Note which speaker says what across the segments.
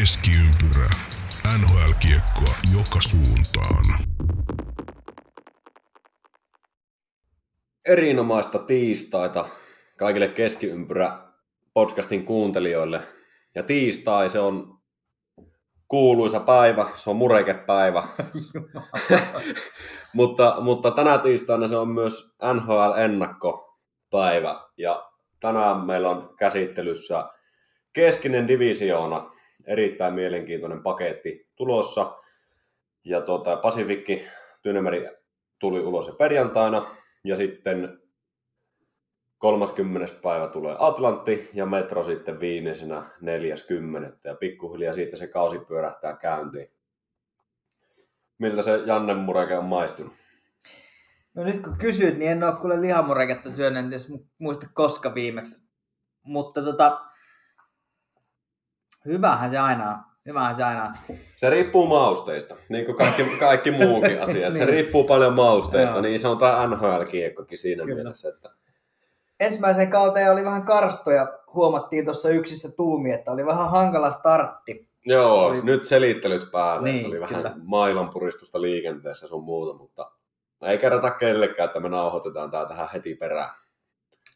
Speaker 1: Keskiympyrä. NHL-kiekkoa joka suuntaan.
Speaker 2: Erinomaista tiistaita kaikille keskiympyrä podcastin kuuntelijoille. Ja tiistai se on kuuluisa päivä, se on murekepäivä. mutta, mutta tänä tiistaina se on myös NHL-ennakkopäivä. Ja tänään meillä on käsittelyssä keskinen divisioona, erittäin mielenkiintoinen paketti tulossa. Ja tuota, Pasifikki Tyynemeri tuli ulos perjantaina, ja sitten 30. päivä tulee Atlantti ja Metro sitten viimeisenä 40. Ja pikkuhiljaa siitä se kausi pyörähtää käyntiin. Miltä se Janne Mureke on maistunut?
Speaker 3: No nyt kun kysyt, niin en ole kuule lihamureketta syönyt, en muista koska viimeksi. Mutta tota, hyvähän se aina. Hyvähän se aina.
Speaker 2: Se riippuu mausteista, niin kuin kaikki, kaikki muukin asiat. niin. Se riippuu paljon mausteista, Joo. niin se on tämä NHL-kiekkokin siinä Kyllä. mielessä. Että...
Speaker 3: Ensimmäisen kauteen oli vähän karstoja, huomattiin tuossa yksissä tuumi, että oli vähän hankala startti.
Speaker 2: Joo, oli... nyt selittelyt päälle, niin, oli vähän kyllä. maailmanpuristusta liikenteessä sun muuta, mutta ei kerrota kellekään, että me nauhoitetaan tää tähän heti perään.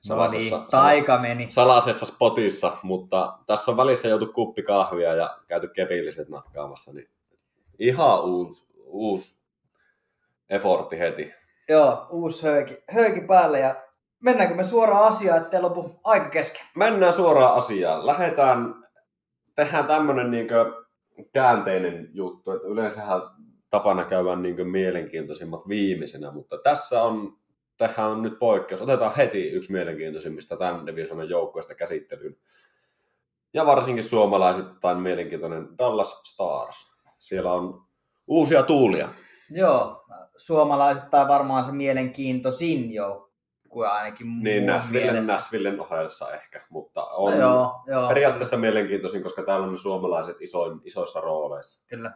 Speaker 3: Salaisessa, no niin, taika meni.
Speaker 2: Salaisessa spotissa, mutta tässä on välissä joutu kuppi kahvia ja käyty kepilliset natkaamassa, niin ihan uusi, uusi effortti heti.
Speaker 3: Joo, uusi höyki, höyki päälle ja mennäänkö me suoraan asiaan, ettei lopu aika kesken?
Speaker 2: Mennään suoraan asiaan. Lähdetään, tehdään tämmönen niin käänteinen juttu, että yleensähän tapana käydään niin mielenkiintoisimmat viimeisenä, mutta tässä on tähän on nyt poikkeus. Otetaan heti yksi mielenkiintoisimmista tämän divisionan joukkueesta käsittelyyn. Ja varsinkin suomalaisittain mielenkiintoinen Dallas Stars. Siellä on uusia tuulia.
Speaker 3: Joo, suomalaisittain varmaan se mielenkiintoisin joukkue ainakin
Speaker 2: Niin, Näsvillen, Näsvillen ohessa ehkä, mutta on no joo, joo, periaatteessa kyllä. mielenkiintoisin, koska täällä on ne suomalaiset isoin, isoissa rooleissa.
Speaker 3: Kyllä.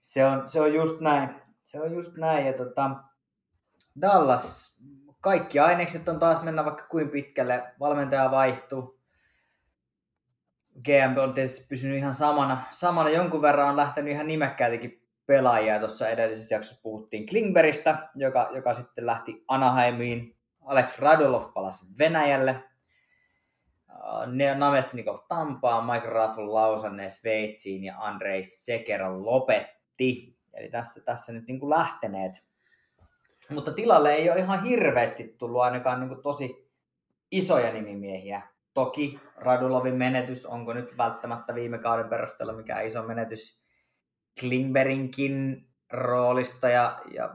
Speaker 3: Se on, se on just näin. Se on just näin. Ja tota, Dallas, kaikki ainekset on taas mennä vaikka kuin pitkälle. Valmentaja vaihtuu. GM on tietysti pysynyt ihan samana. Samana jonkun verran on lähtenyt ihan nimekkäitäkin pelaajia. Tuossa edellisessä jaksossa puhuttiin Klingberistä, joka, joka sitten lähti Anaheimiin. Alex Radulov palasi Venäjälle. Namestnikov Tampaa, Mike Raffle Lausanne Sveitsiin ja Andrei Seker lopetti. Eli tässä, tässä nyt niin kuin lähteneet mutta tilalle ei ole ihan hirveästi tullut ainakaan niin tosi isoja nimimiehiä. Toki Radulovin menetys, onko nyt välttämättä viime kauden perusteella mikä iso menetys Klingberinkin roolista ja, ja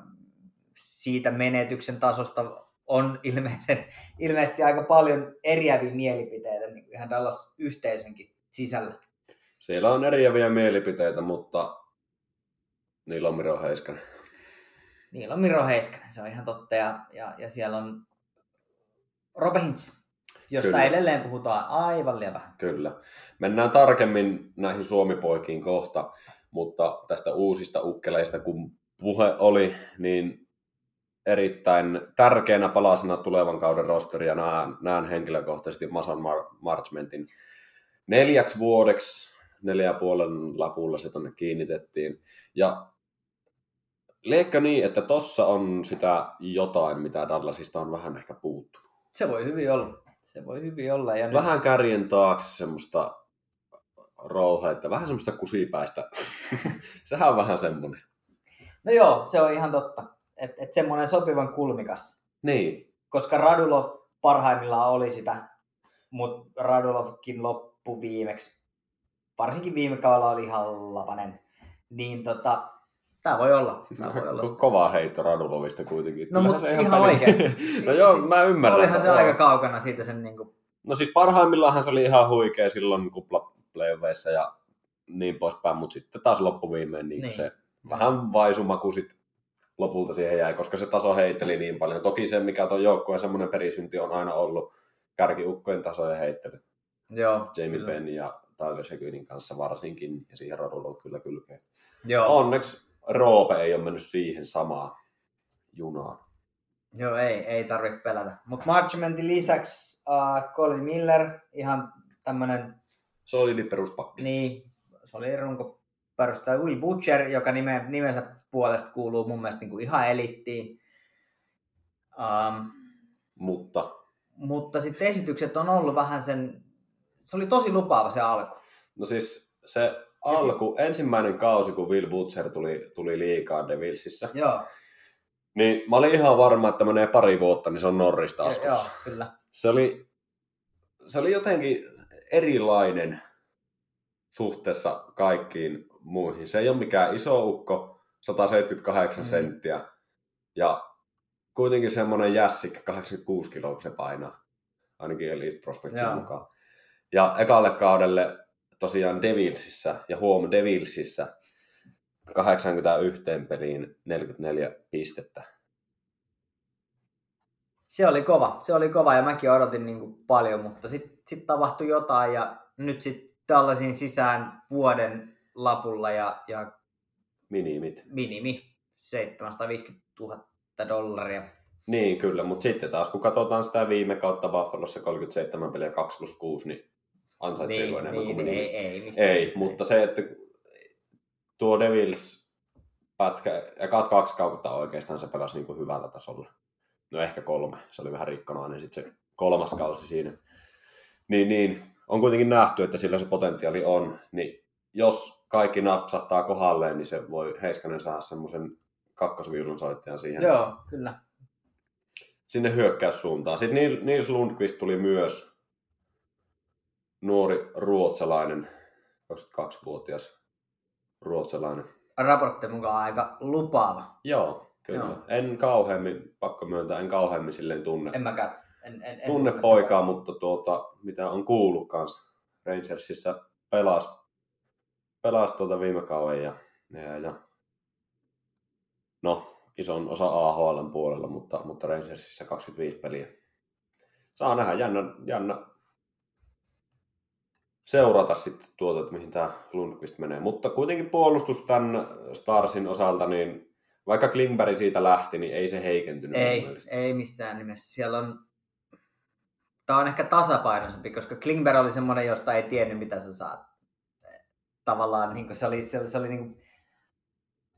Speaker 3: siitä menetyksen tasosta on ilmeisen, ilmeisesti aika paljon eriäviä mielipiteitä niin kuin ihan Dallas yhteisönkin sisällä.
Speaker 2: Siellä on eriäviä mielipiteitä, mutta niillä on Miro Heiskanen
Speaker 3: niillä on Miro Heiskanen, se on ihan totta. Ja, ja, ja siellä on Robe Hintz, josta Kyllä. edelleen puhutaan aivan liian vähän.
Speaker 2: Kyllä. Mennään tarkemmin näihin suomipoikiin kohta, mutta tästä uusista ukkeleista kun puhe oli, niin erittäin tärkeänä palasena tulevan kauden rosteria näen, näen henkilökohtaisesti Mason Mar- Marchmentin neljäksi vuodeksi, neljä puolen lapulla se tonne kiinnitettiin. Ja Liekö niin, että tossa on sitä jotain, mitä Dallasista on vähän ehkä puuttunut?
Speaker 3: Se voi hyvin olla. Se voi hyvin olla. Ja
Speaker 2: vähän nyt... kärjen taakse semmoista rouheita, vähän semmoista kusipäistä. Sehän on vähän semmoinen.
Speaker 3: No joo, se on ihan totta. Että et semmoinen sopivan kulmikas.
Speaker 2: Niin.
Speaker 3: Koska Radulov parhaimmillaan oli sitä, mutta Radulovkin loppu viimeksi, varsinkin viime kaudella oli ihan lapanen. Niin tota, Tämä voi olla. Tämä voi olla.
Speaker 2: Kova heitto Radulovista kuitenkin.
Speaker 3: No mutta ihan, ihan oikein.
Speaker 2: no joo, siis mä ymmärrän.
Speaker 3: Olihan se aika kaukana siitä sen niin kuin...
Speaker 2: No siis parhaimmillaan se oli ihan huikea silloin kuplaplayoveissa ja niin poispäin, mutta sitten taas loppuviimeen niin niin. se vähän vaisumaku sit lopulta siihen jäi, koska se taso heitteli niin paljon. Toki se, mikä tuon joukkueen semmoinen perisynti on aina ollut kärkiukkojen tasojen heittely.
Speaker 3: Joo,
Speaker 2: Jamie Penn ja Tyler Seguinin kanssa varsinkin, ja siihen Radulov kyllä kylkeen.
Speaker 3: Joo.
Speaker 2: Onneksi Roope ei ole mennyt siihen samaan junaan.
Speaker 3: Joo, ei, ei tarvitse pelätä. Mutta Marchmentin lisäksi uh, Colin Miller, ihan tämmöinen...
Speaker 2: Solidi peruspakki.
Speaker 3: Niin, se oli runkoperustaja Will Butcher, joka nime, nimensä puolesta kuuluu mun mielestä niin kuin ihan elittiin. Um,
Speaker 2: Mutta
Speaker 3: mutta sitten esitykset on ollut vähän sen, se oli tosi lupaava se alku.
Speaker 2: no siis se alku, ensimmäinen kausi, kun Will Butcher tuli, tuli liikaa Devilsissä,
Speaker 3: Joo,
Speaker 2: niin mä olin ihan varma, että menee pari vuotta, niin se on Norris
Speaker 3: joo,
Speaker 2: taskussa.
Speaker 3: kyllä.
Speaker 2: Se oli, se oli jotenkin erilainen suhteessa kaikkiin muihin. Se ei ole mikään iso ukko, 178
Speaker 3: Mm.
Speaker 2: senttiä. Ja kuitenkin semmoinen jässikkä, 86 kiloa se painaa. Ainakin Elite Prospectsin
Speaker 3: Joo.
Speaker 2: mukaan. Ja ekalle kaudelle tosiaan Devilsissä, ja huom Devilsissä, 81 peliin 44 pistettä.
Speaker 3: Se oli kova, se oli kova ja mäkin odotin niin kuin paljon, mutta sitten sit tapahtui jotain ja nyt sitten tällaisin sisään vuoden lapulla ja, ja
Speaker 2: Minimit.
Speaker 3: minimi 750 000 dollaria.
Speaker 2: Niin, kyllä, mutta sitten taas kun katsotaan sitä viime kautta Buffalossa 37 peliä 2 plus 6, niin ansaitsee
Speaker 3: Niin,
Speaker 2: enemmän
Speaker 3: niin,
Speaker 2: kuin
Speaker 3: ei,
Speaker 2: minimi.
Speaker 3: ei,
Speaker 2: Ei,
Speaker 3: nimessä
Speaker 2: mutta se, että tuo Devils pätkä, ekat kaksi kautta oikeastaan se pelasi niin kuin hyvällä tasolla. No ehkä kolme, se oli vähän rikkonainen sitten se kolmas kausi siinä. Niin, niin, on kuitenkin nähty, että sillä se potentiaali on, niin jos kaikki napsahtaa kohdalleen, niin se voi Heiskanen saada semmoisen kakkosviulun soittajan siihen
Speaker 3: Joo, kyllä.
Speaker 2: sinne hyökkäyssuuntaan. Sitten Nils Lundqvist tuli myös nuori ruotsalainen, 22-vuotias ruotsalainen.
Speaker 3: Raportti mukaan aika lupaava.
Speaker 2: Joo, kyllä.
Speaker 3: Joo.
Speaker 2: En kauheammin, pakko myöntää, en kauheammin silleen tunne,
Speaker 3: En mäkään. En, en, en
Speaker 2: tunne
Speaker 3: tunne
Speaker 2: poikaa, mutta tuota, mitä on kuullut kanssa, Rangersissa pelas, pelas tuota viime kauden ja, ja, ja no, ison osa AHL puolella, mutta, mutta Rangersissa 25 peliä. Saa nähdä, jännä, jännä seurata sitten tuota, että mihin tämä Lundqvist menee. Mutta kuitenkin puolustus tämän Starsin osalta, niin vaikka Klingberg siitä lähti, niin ei se heikentynyt.
Speaker 3: Ei, ei missään nimessä. Siellä on... Tämä on ehkä tasapainoisempi, koska Klingberg oli semmoinen, josta ei tiennyt, mitä sä saat. Tavallaan niin se oli, se oli, se oli niin, kuin,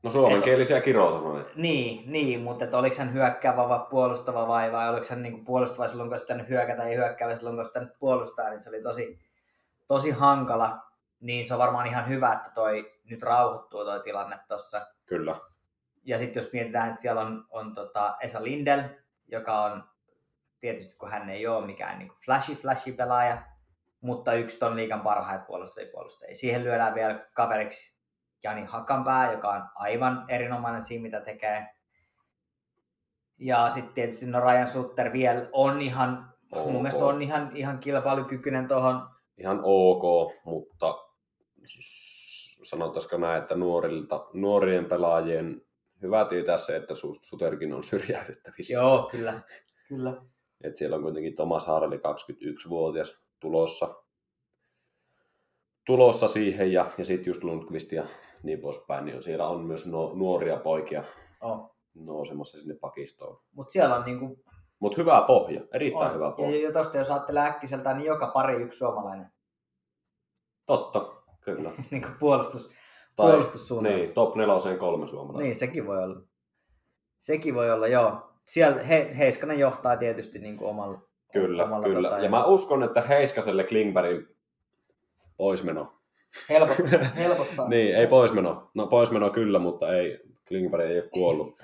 Speaker 2: No suomenkielisiä kirjoitanoja.
Speaker 3: niin, niin, mutta että oliko hän hyökkäävä vai puolustava vai, vai oliko hän niin puolustava silloin, kun pitänyt hyökätä ja hyökkäävä silloin, kun pitänyt puolustaa, niin se oli tosi, tosi hankala. Niin se on varmaan ihan hyvä, että toi nyt rauhoittuu toi tilanne tuossa.
Speaker 2: Kyllä.
Speaker 3: Ja sitten jos mietitään, että siellä on, on tota Esa Lindell, joka on tietysti, kun hän ei ole mikään niin flashy flashy pelaaja, mutta yksi ton liikan parhaita puolustajia puolustajia. Siihen lyödään vielä kaveriksi Jani Hakanpää, joka on aivan erinomainen siinä, mitä tekee. Ja sitten tietysti no Ryan Sutter vielä on ihan,
Speaker 2: Ok.
Speaker 3: mun mielestä on ihan, ihan kilpailukykyinen tuohon.
Speaker 2: Ihan ok, mutta sanotaanko näin, että nuorilta, nuorien pelaajien hyvä tietää se, että Su- Suterkin on syrjäytettävissä.
Speaker 3: Joo, kyllä. kyllä.
Speaker 2: Et siellä on kuitenkin Thomas Harli 21-vuotias tulossa, tulossa siihen ja, ja sitten just Lundqvist ja niin poispäin, niin siellä on myös no, nuoria poikia
Speaker 3: Oh.
Speaker 2: nousemassa sinne pakistoon.
Speaker 3: Mutta siellä on niinku
Speaker 2: Mutta hyvä pohja, erittäin
Speaker 3: on.
Speaker 2: hyvä pohja.
Speaker 3: Ja tosta jos ajattelee äkkiseltään, niin joka pari yksi suomalainen
Speaker 2: Totta, kyllä.
Speaker 3: niin kuin puolustus,
Speaker 2: Tai,
Speaker 3: puolustussuunnalla.
Speaker 2: niin, top neloseen kolme suomalaista.
Speaker 3: Niin, sekin voi olla. Sekin voi olla, joo. Siellä He, Heiskanen johtaa tietysti niin kuin omalla,
Speaker 2: Kyllä,
Speaker 3: omalla
Speaker 2: kyllä.
Speaker 3: Tota,
Speaker 2: ja mä uskon, että Heiskaselle Klingbergin poismeno.
Speaker 3: helpottaa, helpottaa.
Speaker 2: Niin, ei poismeno. No poismeno kyllä, mutta ei, Klingberg ei ole kuollut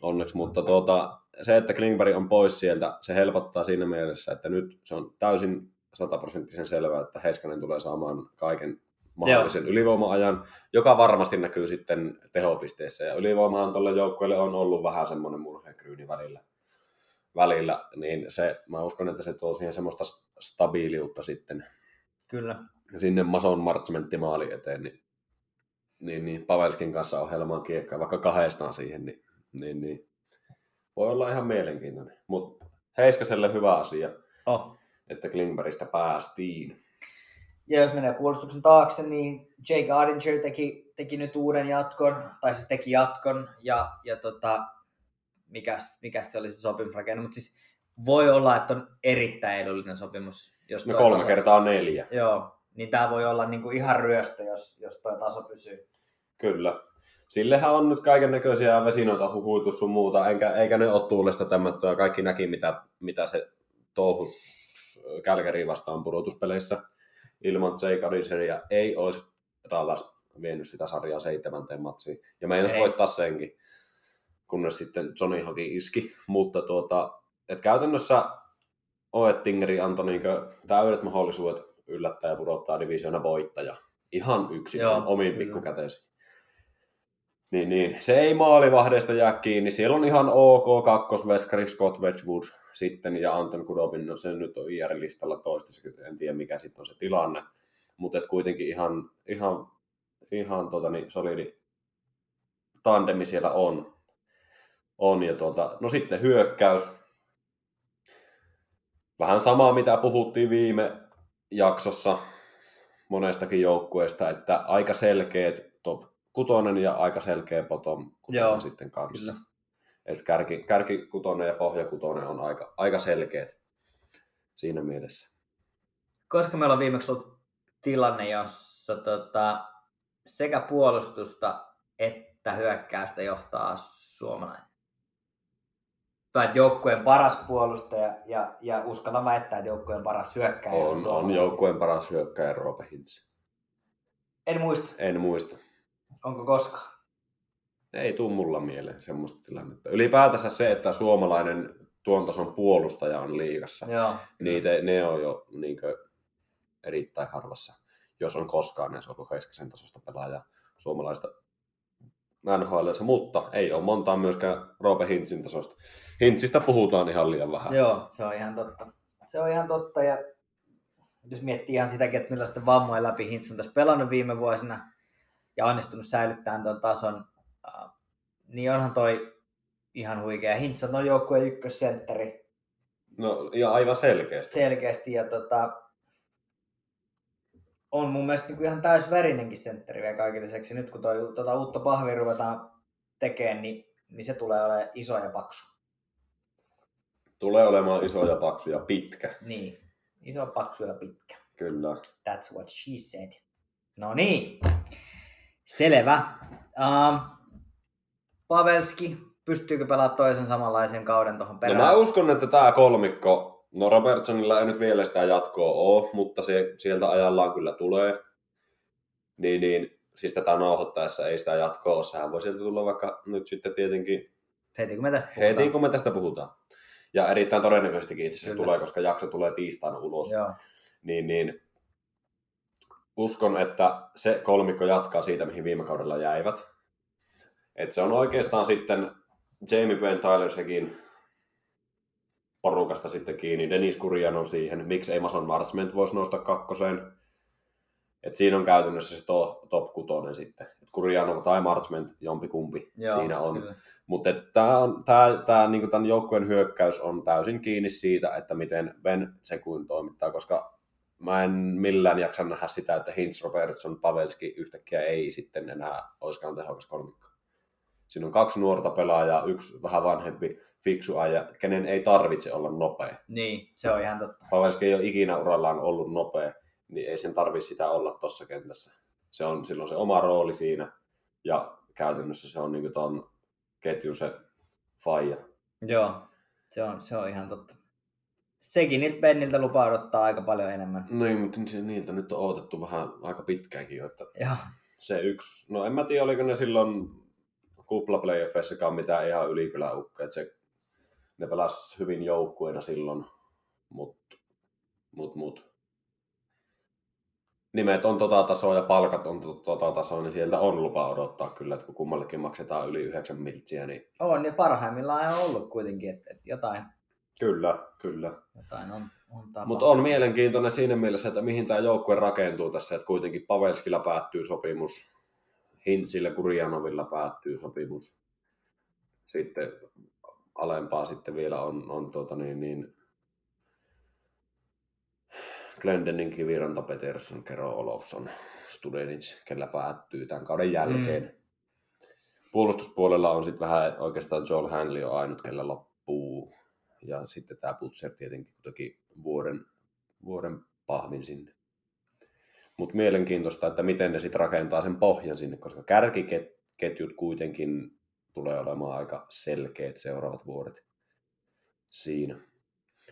Speaker 2: onneksi. Mutta tuota, se, että Klingberg on pois sieltä, se helpottaa siinä mielessä, että nyt se on täysin sataprosenttisen selvää, että Heiskanen tulee saamaan kaiken mahdollisen ylivoima-ajan, joka varmasti näkyy sitten tehopisteissä. Ja ylivoimahan tuolle joukkueelle on ollut vähän semmoinen murheenkryyni välillä. välillä, niin se, mä uskon, että se tuo siihen semmoista stabiiliutta sitten
Speaker 3: Kyllä.
Speaker 2: sinne Mason Martsmentti maali eteen, niin, niin, niin Pavelskin kanssa ohjelmaan kiekkaa, vaikka kahdestaan siihen, niin, niin, niin voi olla ihan mielenkiintoinen. Mutta Heiskaselle hyvä asia,
Speaker 3: Oh.
Speaker 2: että Klingbergistä päästiin.
Speaker 3: Ja jos menee puolustuksen taakse, niin Jake Ardinger teki, teki nyt uuden jatkon, tai siis teki jatkon, ja, ja tota, mikä, mikä se oli se sopimusrakenne, mutta siis voi olla, että on erittäin edullinen sopimus. Jos
Speaker 2: No kolme
Speaker 3: tasa-
Speaker 2: kertaa neljä.
Speaker 3: Joo, niin tämä voi olla niin kuin ihan ryöstö, jos, jos tuo taso pysyy.
Speaker 2: Kyllä. Sillehän on nyt kaiken näköisiä vesinoita huhuitu sun muuta, enkä, eikä ne ole tuulesta tämmöttöä. Kaikki näki, mitä, mitä se touhus Kälkäriin vastaan pudotuspeleissä. Ilman Jay ei olisi Dallas vienyt sitä sarjaa seitsemänteen matsiin. Ja meinas
Speaker 3: Ei.
Speaker 2: voittaa senkin, kunnes sitten Johnny Hoki iski. Mutta tuota, et käytännössä Oettingeri antoi niinkö täydet mahdollisuudet yllättää ja pudottaa divisioona voittaja. Ihan yksin,
Speaker 3: Joo, kyllä.
Speaker 2: pikkukäteisiin. Niin, niin. Se ei maalivahdeista jää kiinni. Siellä on ihan ok kakkosveskari Scott Wedgwood sitten ja Anton Kudobin, no se nyt on IR-listalla toistaiseksi, en tiedä mikä sitten on se tilanne. Mutta kuitenkin ihan, ihan, ihan tota, niin, solidi tandemi siellä on. on ja tuota, no sitten hyökkäys. Vähän samaa, mitä puhuttiin viime jaksossa monestakin joukkueesta, että aika selkeät kutonen ja aika selkeä bottom kutonen
Speaker 3: Joo,
Speaker 2: sitten kanssa.
Speaker 3: kyllä.
Speaker 2: Et kärki, kärki kutonen ja pohja kutonen on aika, aika selkeät siinä mielessä.
Speaker 3: Koska meillä on viimeksi ollut tilanne, jossa tota, sekä puolustusta että hyökkäystä johtaa suomalainen. Tai joukkueen paras puolustaja ja, ja uskallan väittää, että joukkueen paras hyökkäjä
Speaker 2: On, on
Speaker 3: suomalainen.
Speaker 2: joukkueen paras hyökkäjä Roope Hintz.
Speaker 3: En muista,
Speaker 2: En muista.
Speaker 3: Onko koskaan.
Speaker 2: Ei tuu mulla mieleen semmoista tilannetta. Ylipäätänsä se, että suomalainen tuon tason puolustaja on liigassa,
Speaker 3: Joo.
Speaker 2: niitä, ne on jo niinkö erittäin harvassa, jos on koskaan edes ollut Heiskasen tasosta pelaajaa suomalaista NHL, mutta ei ole montaa myöskään Roope Hintzin tasosta. Hintzistä puhutaan ihan liian vähän.
Speaker 3: Joo, se on ihan totta. Se on ihan totta ja jos miettii ihan sitäkin, että millaisten vammojen läpi Hintz on tässä pelannut viime vuosina ja onnistunut säilyttämään tuon tason, äh, niin onhan toi ihan huikea. Hintz on tuon joukkueen ykkössentteri
Speaker 2: No, ja aivan selkeästi.
Speaker 3: selkeästi ja tota, on mun mielestä niin kuin ihan täysvärinenkin sentteri vielä kaiken lisäksi. Nyt kun toi, tota uutta pahvia ruvetaan tekemään, niin, niin se tulee olemaan iso ja paksu.
Speaker 2: Tulee olemaan iso ja paksu ja pitkä.
Speaker 3: Niin, iso, paksu ja pitkä.
Speaker 2: Kyllä.
Speaker 3: That's what she said. No niin, selvä. Uh, Pavelski, pystyykö pelaamaan toisen samanlaisen kauden tuohon
Speaker 2: No
Speaker 3: perään?
Speaker 2: mä uskon, että tämä kolmikko, no Robertsonilla ei nyt vielä sitä jatkoa ole, mutta se sieltä ajallaan kyllä tulee. Niin, niin siis tätä nauhoittaessa ei sitä jatkoa ole. Sehän voi sieltä tulla vaikka nyt sitten tietenkin
Speaker 3: Heti kun me tästä puhutaan.
Speaker 2: heti, kun me tästä puhutaan. Ja erittäin todennäköisestikin itse asiassa tulee, koska jakso tulee tiistaina ulos.
Speaker 3: Joo,
Speaker 2: Niin, niin uskon, että se kolmikko jatkaa siitä, mihin viime kaudella jäivät. Et se on oikeastaan sitten Jamie Benn, Tyler Sekin porukasta sitten kiinni. Dennis Kurian on siihen. Miksi ei Mason Marsment voisi nousta kakkoseen? Et siinä on käytännössä se to, top kutonen sitten. Et Kuriano tai Marchment, jompikumpi
Speaker 3: joo
Speaker 2: siinä on. Mutta tämä niinku tämän joukkueen hyökkäys on täysin kiinni siitä, että miten Ben Sekuin toimittaa, koska mä en millään jaksa nähdä sitä, että Hintz, Robertson, Pavelski yhtäkkiä ei sitten enää olisikaan tehokas kolmikko. Siinä on kaksi nuorta pelaajaa, yksi vähän vanhempi, fiksu aja, kenen ei tarvitse olla nopea.
Speaker 3: Niin, se on ihan totta.
Speaker 2: Pavelski ei ole ikinä urallaan ollut nopea, niin ei sen tarvitse sitä olla tuossa kentässä. Se on silloin se oma rooli siinä, ja käytännössä se on niin tuon ketjun se faija.
Speaker 3: Joo, se on, se on ihan totta. Sekin niiltä Benniltä lupaa odottaa aika paljon enemmän.
Speaker 2: Niin, mutta se- niiltä nyt on odotettu vähän aika pitkäänkin jo, että
Speaker 3: Joo,
Speaker 2: se yksi, no en mä tiedä oliko ne silloin kuplaplayoffeissakaan mitään ihan ylikyläukkoja, että se, ne pelas hyvin joukkueena silloin, mutta mut, mut. Nimet on tota tasoa ja palkat on to- tota tasoa, niin sieltä on lupa odottaa kyllä, että kun kummallekin maksetaan yli 9 miltsiä, niin
Speaker 3: on ja parhaimmillaan on ollut kuitenkin, että, että jotain,
Speaker 2: kyllä, kyllä.
Speaker 3: jotain on, on.
Speaker 2: Mutta on mielenkiintoinen siinä mielessä, että mihin tämä joukkue rakentuu tässä, että kuitenkin Pavelskilla päättyy sopimus, Hintsillä Kurjanovilla päättyy sopimus. Sitten alempaa sitten vielä on, on tuota niin, niin Glendening, Kiviranta, Peterson, Kero Olofsson, Studenic, kellä päättyy tämän kauden jälkeen. Mm. Puolustuspuolella on sitten vähän oikeastaan Joel Hanley on ainut, kellä loppuu. Ja sitten tämä Butcher tietenkin kuitenkin vuoden, vuoden pahvin sinne. Mutta mielenkiintoista, että miten ne sitten rakentaa sen pohjan sinne, koska kärkiketjut kuitenkin tulee olemaan aika selkeät seuraavat vuodet siinä.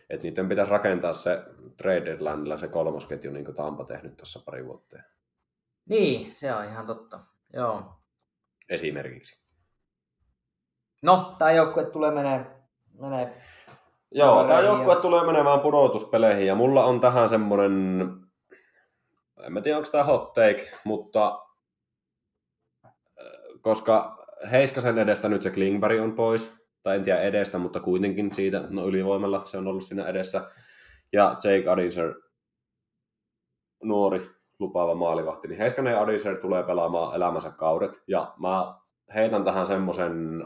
Speaker 2: Että niiden pitäisi rakentaa se trade deadlinella se kolmosketju, niin kuin Tampa tehnyt tuossa pari vuotta.
Speaker 3: Niin, se on ihan totta. Joo.
Speaker 2: Esimerkiksi.
Speaker 3: No, tämä joukkue tulee menee, menee
Speaker 2: Joo, tämä joukkue tulee menemään pudotuspeleihin ja mulla on tähän semmonen, en mä tiedä onko tämä hot take, mutta äh, koska Heiskasen edestä nyt se Klingberg on pois, tai en tiedä edestä, mutta kuitenkin siitä, no ylivoimalla se on ollut siinä edessä, ja Jake Adinser, nuori, lupaava maalivahti, niin Heiskanen ja Adinser tulee pelaamaan elämänsä kaudet, ja mä heitän tähän semmoisen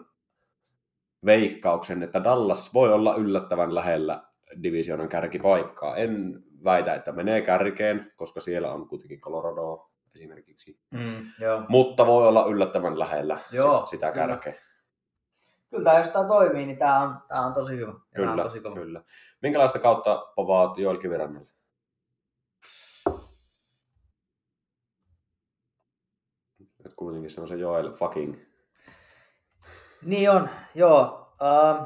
Speaker 2: veikkauksen, että Dallas voi olla yllättävän lähellä divisioonan kärkipaikkaa. En väitä, että menee kärkeen, koska siellä on kuitenkin Colorado esimerkiksi.
Speaker 3: Mm, joo.
Speaker 2: Mutta voi olla yllättävän lähellä
Speaker 3: Joo,
Speaker 2: si- sitä
Speaker 3: kyllä.
Speaker 2: kärkeä.
Speaker 3: Kyllä tämä, jos tämä toimii, niin tämä on, tämä on tosi hyvä. Ja
Speaker 2: Kyllä,
Speaker 3: on tosi kova.
Speaker 2: kyllä. Minkälaista kautta povaat Joel Kivirannalle? Et kuitenkin se on se Joel fucking.
Speaker 3: Niin on, joo. Ähm,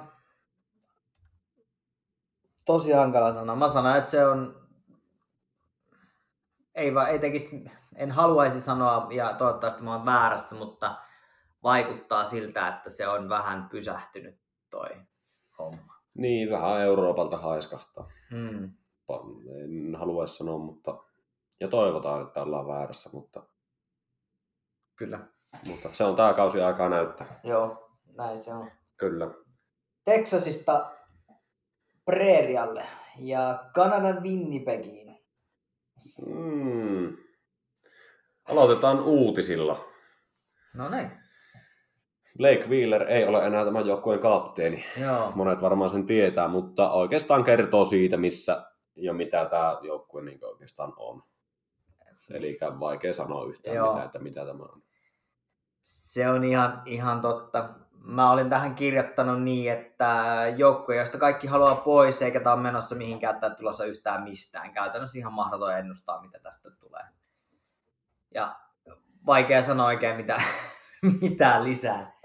Speaker 3: tosi hankala sanoa. Mä sanon, että se on... Ei, va, ei tekisi, en haluaisi sanoa, ja toivottavasti mä oon väärässä, mutta vaikuttaa siltä, että se on vähän pysähtynyt toi homma.
Speaker 2: Niin, vähän Euroopalta haiskahtaa.
Speaker 3: Hmm.
Speaker 2: En haluaisi sanoa, mutta... Ja toivotaan, että ollaan väärässä, mutta,
Speaker 3: Kyllä.
Speaker 2: mutta se on tämä kausi aikaa näyttää.
Speaker 3: Joo, näin se on.
Speaker 2: Kyllä.
Speaker 3: Texasista Preerialle ja Kanadan Winnipegiin.
Speaker 2: Mm. Aloitetaan uutisilla.
Speaker 3: No niin.
Speaker 2: Blake Wheeler ei ole enää tämän joukkueen kapteeni.
Speaker 3: Joo.
Speaker 2: Monet varmaan sen tietää, mutta oikeastaan kertoo siitä, missä ja mitä tämä joukkue niin oikeastaan on. Eli vaikea sanoa yhtään
Speaker 3: Joo.
Speaker 2: mitään, että mitä tämä on.
Speaker 3: Se on ihan, ihan totta. Mä olin tähän kirjoittanut niin, että joukko, josta kaikki haluaa pois, eikä tämä ole menossa mihinkään tai tulossa yhtään mistään. Käytännössä ihan mahdoton ennustaa, mitä tästä tulee. Ja vaikea sanoa oikein mitä, mitään lisää.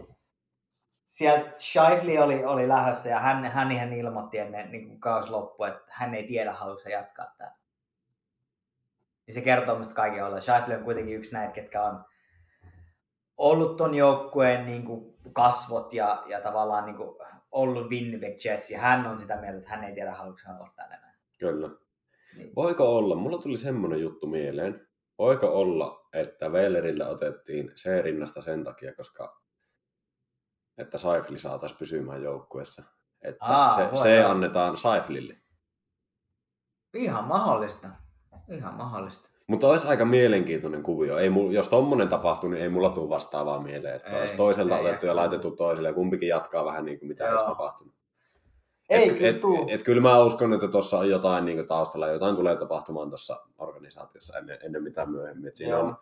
Speaker 3: Sieltä Shifley oli, oli lähdössä ja hän, hän ihan ilmoitti ennen niin kuin kausi loppui, että hän ei tiedä, haluaisi jatkaa tätä. Niin se kertoo, mistä kaikki ollaan. Shifley on kuitenkin yksi näitä, ketkä on ollut ton joukkueen niin kuin kasvot ja, ja tavallaan niin kuin ollut Winnipeg Jets, ja hän on sitä mieltä, että hän ei tiedä, haluatko hän tänne enää.
Speaker 2: Kyllä.
Speaker 3: Niin.
Speaker 2: Voiko olla, mulla tuli semmoinen juttu mieleen, voiko olla, että Wellerille otettiin se rinnasta sen takia, koska että Saifli saataisiin pysymään joukkueessa. Että
Speaker 3: Aa,
Speaker 2: se,
Speaker 3: voi
Speaker 2: se
Speaker 3: olla.
Speaker 2: annetaan Saiflille.
Speaker 3: Ihan mahdollista. Ihan mahdollista.
Speaker 2: Mutta olisi aika mielenkiintoinen kuvio. Ei mul, jos tommonen tapahtuu, niin ei mulla tule vastaavaa mieleen, että
Speaker 3: Ei,
Speaker 2: olisi toiselta
Speaker 3: ei
Speaker 2: otettu ja laitettu toiselle ja kumpikin jatkaa vähän niin kuin mitä
Speaker 3: Joo.
Speaker 2: olisi tapahtunut.
Speaker 3: Ei
Speaker 2: et,
Speaker 3: kyllä
Speaker 2: et,
Speaker 3: tuu.
Speaker 2: et, kyllä mä uskon, että tuossa on jotain niin taustalla, jotain tulee tapahtumaan tuossa organisaatiossa ennen, ennen mitä myöhemmin. Et siinä
Speaker 3: Joo.
Speaker 2: on,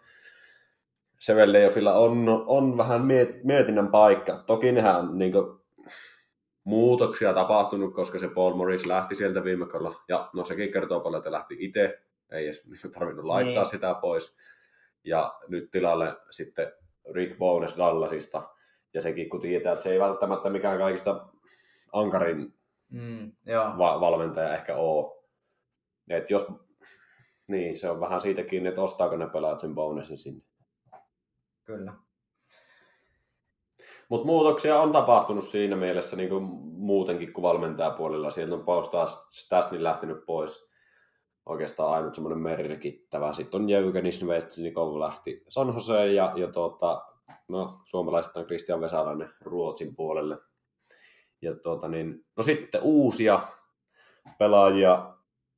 Speaker 2: Sevelleofilla on, on vähän miet, mietinnän paikka. Toki nehän on niin muutoksia tapahtunut, koska se Paul Morris lähti sieltä viime kaudella. Ja no sekin kertoo paljon, että lähti itse. Ei edes tarvinnut laittaa
Speaker 3: Niin.
Speaker 2: sitä pois. Ja nyt tilalle sitten Rick Bones Dallasista. Ja sekin kun tietää, että se ei välttämättä mikään kaikista ankarin
Speaker 3: Mm, joo.
Speaker 2: va- valmentaja ehkä ole. Et jos, niin, se on vähän siitä kiinni, että ostaako ne pelaajat sen bonusin sinne.
Speaker 3: Kyllä.
Speaker 2: Mutta muutoksia on tapahtunut siinä mielessä niin kuin muutenkin kuin valmentajapuolella. Sieltä on Paul Stasnin lähtenyt pois. Oikeastaan ainut semmoinen merkittävä. Sitten on Jevgeni Svetsnikov lähti San Joseen ja, ja tuota, no, suomalaiset on Christian Vesalainen Ruotsin puolelle. Ja tuota, niin, no sitten uusia pelaajia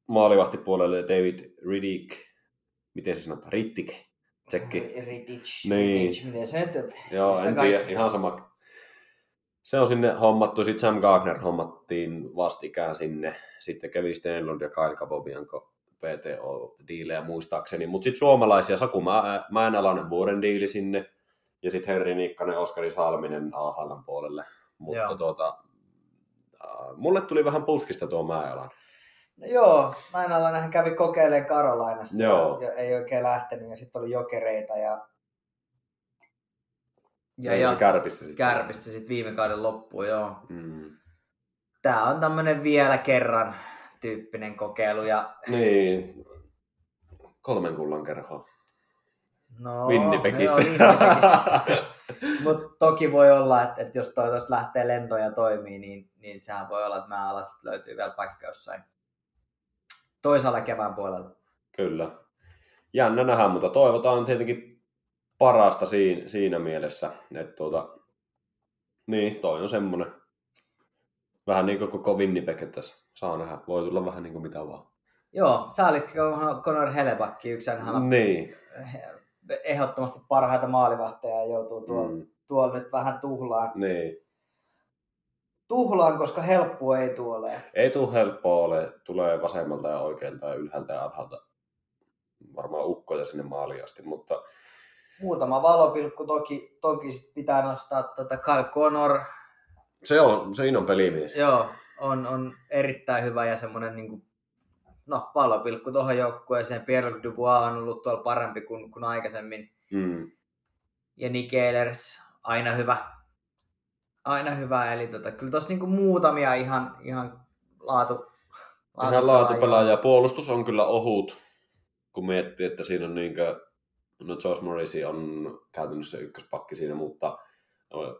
Speaker 2: maalivahtipuolelle David Riddick, miten se sanotaan, Rittik, tsekki.
Speaker 3: Ritic,
Speaker 2: Niin.
Speaker 3: Ritic, miten se nyt
Speaker 2: Joo, en tiedä, ihan sama. Se on sinne hommattu, sitten Sam Gagner hommattiin vastikään sinne, sitten Kevin Stenlund ja Kyle Cabobianco PTO-diilejä muistaakseni, mutta sitten suomalaisia, Saku Mä- Mäenalainen vuoden diili sinne, ja sitten Henri Nikkanen, Oskari Salminen AHLn puolelle. Mutta
Speaker 3: Joo.
Speaker 2: tuota, mulle tuli vähän puskista tuo Mäenalainen.
Speaker 3: No joo, alla hän kävi kokeilemaan Karolainassa
Speaker 2: Joo.
Speaker 3: ja ei oikein lähtenyt ja sitten oli jokereita ja, ja, ja
Speaker 2: se kärpissä sitten.
Speaker 3: kärpissä sitten viime kauden loppuun, joo.
Speaker 2: Mm.
Speaker 3: Tää on tämmönen vielä kerran tyyppinen kokeilu ja
Speaker 2: Niin. Kolmen kullan kerhoa.
Speaker 3: no,
Speaker 2: Winnipegissä.
Speaker 3: Winnipegissä. Mutta toki voi olla, että, että jos toi tosta lähtee lentoon ja toimii, niin, niin sehän voi olla, että mä alas löytyy vielä paikka jossain toisaalla kevään puolella.
Speaker 2: Kyllä. Jännä nähdä, mutta toivotaan tietenkin parasta siinä, siinä mielessä, että tuota, niin, toi on semmonen. Vähän niin kuin koko Winnipeg tässä saa nähdä. Voi tulla vähän niin kuin mitä vaan.
Speaker 3: Joo, sääliksi Conor Helebakki, yksi hän
Speaker 2: Niin.
Speaker 3: ehdottomasti parhaita maalivahteja ja joutuu tuolla,
Speaker 2: Mm,
Speaker 3: tuolla nyt vähän tuhlaan.
Speaker 2: niin.
Speaker 3: Tuhlaan, koska helppoa ei tuole.
Speaker 2: Ei tule helppoa ole. Tulee vasemmalta ja oikealta ja ylhäältä ja alhaalta. Varmaan ukkoja sinne maaliin asti, mutta
Speaker 3: Muutama valopilkku toki, toki sit pitää nostaa tota Kyle Connor.
Speaker 2: Se on, siinä on pelimies.
Speaker 3: Joo, on, on erittäin hyvä ja semmoinen niin kuin, no, valopilkku tuohon joukkueeseen. Pierre Dubois on ollut tuolla parempi kuin, kuin aikaisemmin.
Speaker 2: Mm.
Speaker 3: Ja Nick Ehlers, aina hyvä. Aina hyvä, eli tota, kyllä tuossa niinku muutamia ihan, ihan laatu,
Speaker 2: Ihan laatupelaaja. Puolustus on kyllä ohut, kun miettii, että siinä on niinkö, no Josh Morrissey on käytännössä ykköspakki siinä, mutta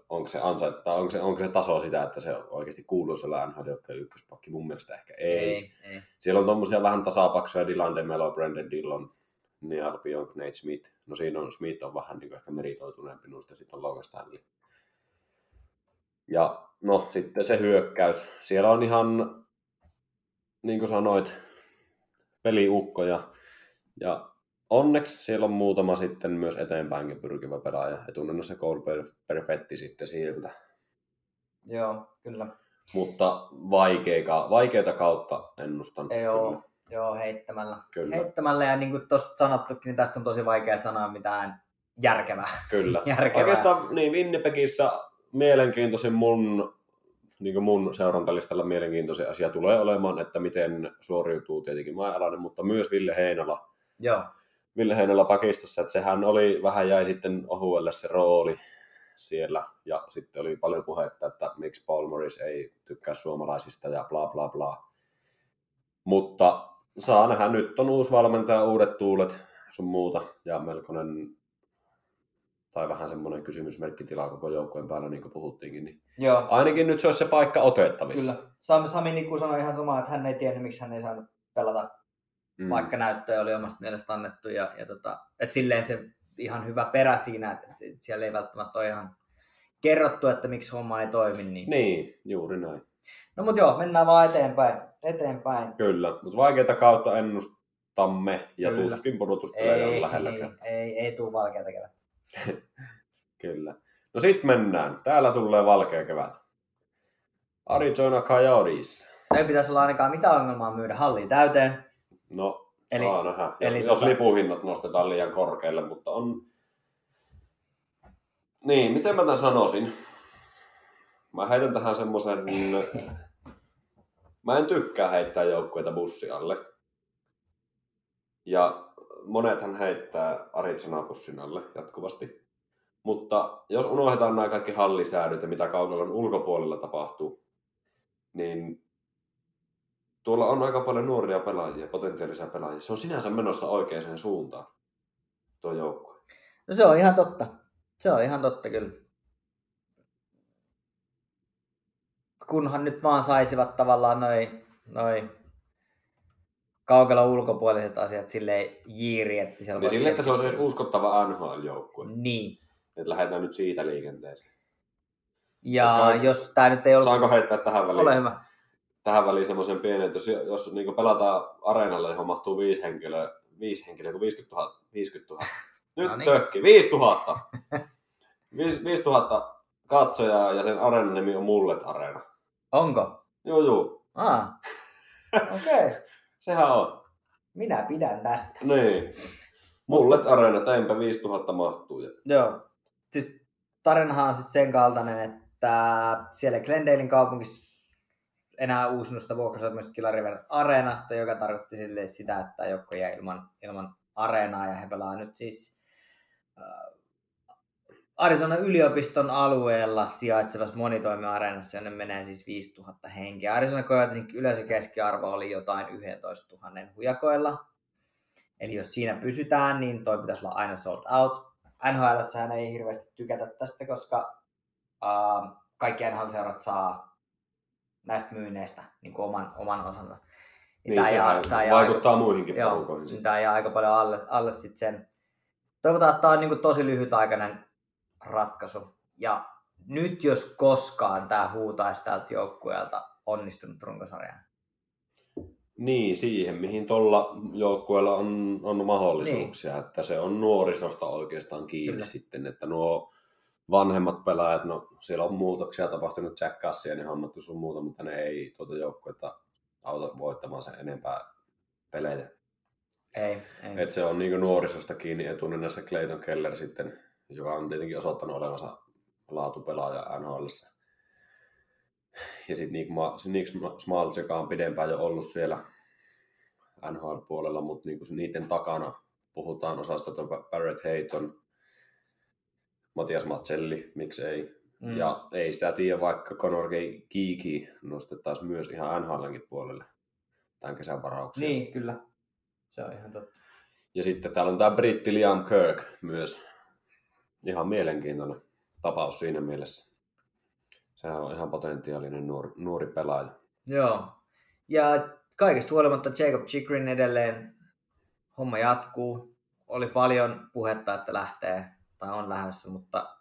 Speaker 2: onko se, ansa, tai onko se, onko se taso sitä, että se oikeasti kuuluu siellä NHL ykköspakki? Mun mielestä ehkä ei.
Speaker 3: Ei, ei.
Speaker 2: Siellä on tommosia vähän tasapaksuja, Dylan DeMelo, Brandon Dillon, Neal Pionk, Nate Smith. No siinä on, Smith on vähän niin ehkä meritoituneempi noista, sitten on Logan Stanley. Ja no sitten se hyökkäys. Siellä on ihan, niin kuin sanoit, peliukkoja. Ja onneksi siellä on muutama sitten myös eteenpäinkin pyrkivä pelaaja. Etunennossa Cole Perfetti sitten sieltä.
Speaker 3: Joo, kyllä.
Speaker 2: Mutta vaikeita, vaikeita kautta ennustan.
Speaker 3: Ei oo. Joo, heittämällä.
Speaker 2: Kyllä.
Speaker 3: Heittämällä ja niin kuin tuossa sanottukin, niin tästä on tosi vaikea sanoa mitään järkevää.
Speaker 2: Kyllä.
Speaker 3: Järkevää.
Speaker 2: Oikeastaan niin Winnipegissä mielenkiintoisin mun, niin mun seurantalistalla mielenkiintoisin asia tulee olemaan, että miten suoriutuu tietenkin Maajalainen, mutta myös Ville Heinala.
Speaker 3: Joo,
Speaker 2: Ville Heinala pakistossa, että sehän oli, vähän jäi sitten ohuelle se rooli siellä, ja sitten oli paljon puhetta, että miksi Paul Morris ei tykkää suomalaisista ja bla bla bla. Mutta saa nähdä, nyt on uusi valmentaja, uudet tuulet sun muuta, ja melkoinen tai vähän semmoinen kysymysmerkkitila koko joukkojen päällä, niin kuin puhuttiinkin, niin
Speaker 3: joo.
Speaker 2: ainakin nyt se olisi se paikka otettavissa.
Speaker 3: Kyllä. Sami, Sami Niku sanoi ihan samaa, että hän ei tiennyt, miksi hän ei saanut pelata,
Speaker 2: Mm.
Speaker 3: vaikka näyttöjä oli omasta mielestä annettu. Ja, ja tota, et silleen se ihan hyvä perä siinä, että, että siellä ei välttämättä ole ihan kerrottu, että miksi homma ei toimi. Niin.
Speaker 2: Niin, juuri näin.
Speaker 3: No mut joo, mennään vaan eteenpäin. eteenpäin.
Speaker 2: Kyllä, mutta vaikeita kautta ennustamme ja
Speaker 3: Kyllä.
Speaker 2: tuskin pudotuspelejä on lähelläkään.
Speaker 3: ei, ei, ei tule valkeata kevättä.
Speaker 2: Kyllä. No sit mennään. Täällä tulee valkea kevät. Arizona Coyotes.
Speaker 3: Ei pitäisi olla ainakaan mitään ongelmaa myydä halliin täyteen.
Speaker 2: No,
Speaker 3: Eli-
Speaker 2: saa nähdä. Jos,
Speaker 3: eli
Speaker 2: jos
Speaker 3: tota-
Speaker 2: lipuhinnat nostetaan liian korkealle, mutta on... Niin, miten mä tämän sanoisin? Mä heitän tähän semmoisen... Mä en tykkää heittää joukkueita bussi alle. Ja monethan heittää Arizonaa bussin alle jatkuvasti. Mutta jos unohdetaan nämä kaikki hallisäädöt ja mitä kaukalon ulkopuolella tapahtuu, niin tuolla on aika paljon nuoria pelaajia, potentiaalisia pelaajia. Se on sinänsä menossa oikeaan suuntaan, tuo joukkue.
Speaker 3: No se on ihan totta. Se on ihan totta kyllä. Kunhan nyt vaan saisivat tavallaan noin noi kaukalla ulkopuoliset asiat silleen jiiri, että siellä
Speaker 2: Niin sille, että se olisi
Speaker 3: keskittyä.
Speaker 2: edes uskottava NHL-joukkue.
Speaker 3: Niin.
Speaker 2: Että lähdetään nyt siitä liikenteeseen.
Speaker 3: Ja
Speaker 2: Kai-
Speaker 3: jos tämä nyt ei ole...
Speaker 2: Saanko heittää tähän väliin?
Speaker 3: Ole hyvä.
Speaker 2: Tähän väliin semmoisen pienen, että jos, jos niin pelataan areenalla, johon mahtuu viisi henkilöä, viisi henkilöä, kun 50 000, 50 000. Nyt
Speaker 3: No niin.
Speaker 2: tökki, 5 000. 5 000 katsojaa ja sen areenan nimi on Mullet Areena.
Speaker 3: Onko?
Speaker 2: Joo, joo.
Speaker 3: Aa. Okei. Okay.
Speaker 2: Sehän on.
Speaker 3: Minä pidän tästä.
Speaker 2: Niin. Mullet Areena, teinpä 5 000 mahtuu.
Speaker 3: Joo. Siis tarinahan on sitten sen kaltainen, että siellä Glendalein kaupungissa enää uusinnusta vuokrasopimusta Kilariver Areenasta, joka tarkoitti sille sitä, että joukko jäi ilman, ilman areenaa ja he pelaa nyt siis äh, Arizona yliopiston alueella sijaitsevassa monitoimiareenassa, jonne menee siis 5000 henkeä. Arizona Coyotesin yleisökeskiarvo oli jotain 11 000 hujakoilla. Eli jos siinä pysytään, niin toi pitäisi olla aina sold out. nhl ei hirveästi tykätä tästä, koska uh, kaikki NHL-seurat saa näistä myynneistä niin kuin oman, oman osansa.
Speaker 2: Niin, niin se vaikuttaa aika, muihinkin joo, porukoihin.
Speaker 3: Niin tämä jää aika paljon alle, alle sit sen. Toivotaan, että tämä on niin kuin tosi lyhytaikainen ratkaisu. Ja nyt jos koskaan tämä huutaisi tältä joukkueelta onnistunut runkosarjaan.
Speaker 2: Niin, siihen mihin tuolla joukkueella on, on mahdollisuuksia, niin. että se on nuorisosta oikeastaan kiinni Kyllä. sitten, että nuo vanhemmat pelaajat, no siellä on muutoksia tapahtunut Jack Cassian ja hommattu sun muuta, mutta ne ei tuota joukkuetta auta voittamaan sen enempää pelejä.
Speaker 3: Ei, ei.
Speaker 2: Et se on niin nuorisosta kiinni etunenässä Clayton Keller sitten, joka on tietenkin osoittanut olevansa laatupelaaja NHL. Ja sitten Nick, Nick Smaltz, joka on pidempään jo ollut siellä NHL-puolella, mutta niin niiden takana puhutaan osastolta Barrett Hayton, Matias Matselli, miksei. Mm. Ja ei sitä tiedä, vaikka Conor Kiiki nostettaisiin myös ihan NHLnkin puolelle tämän kesän varauksia.
Speaker 3: Niin, kyllä. Se on ihan totta.
Speaker 2: Ja sitten täällä on tämä britti Liam Kirk myös. Ihan mielenkiintoinen tapaus siinä mielessä. Sehän on ihan potentiaalinen nuori, nuori pelaaja.
Speaker 3: Joo. Ja kaikesta huolimatta Jacob Chikrin edelleen homma jatkuu. Oli paljon puhetta, että lähtee tai on lähdössä, mutta,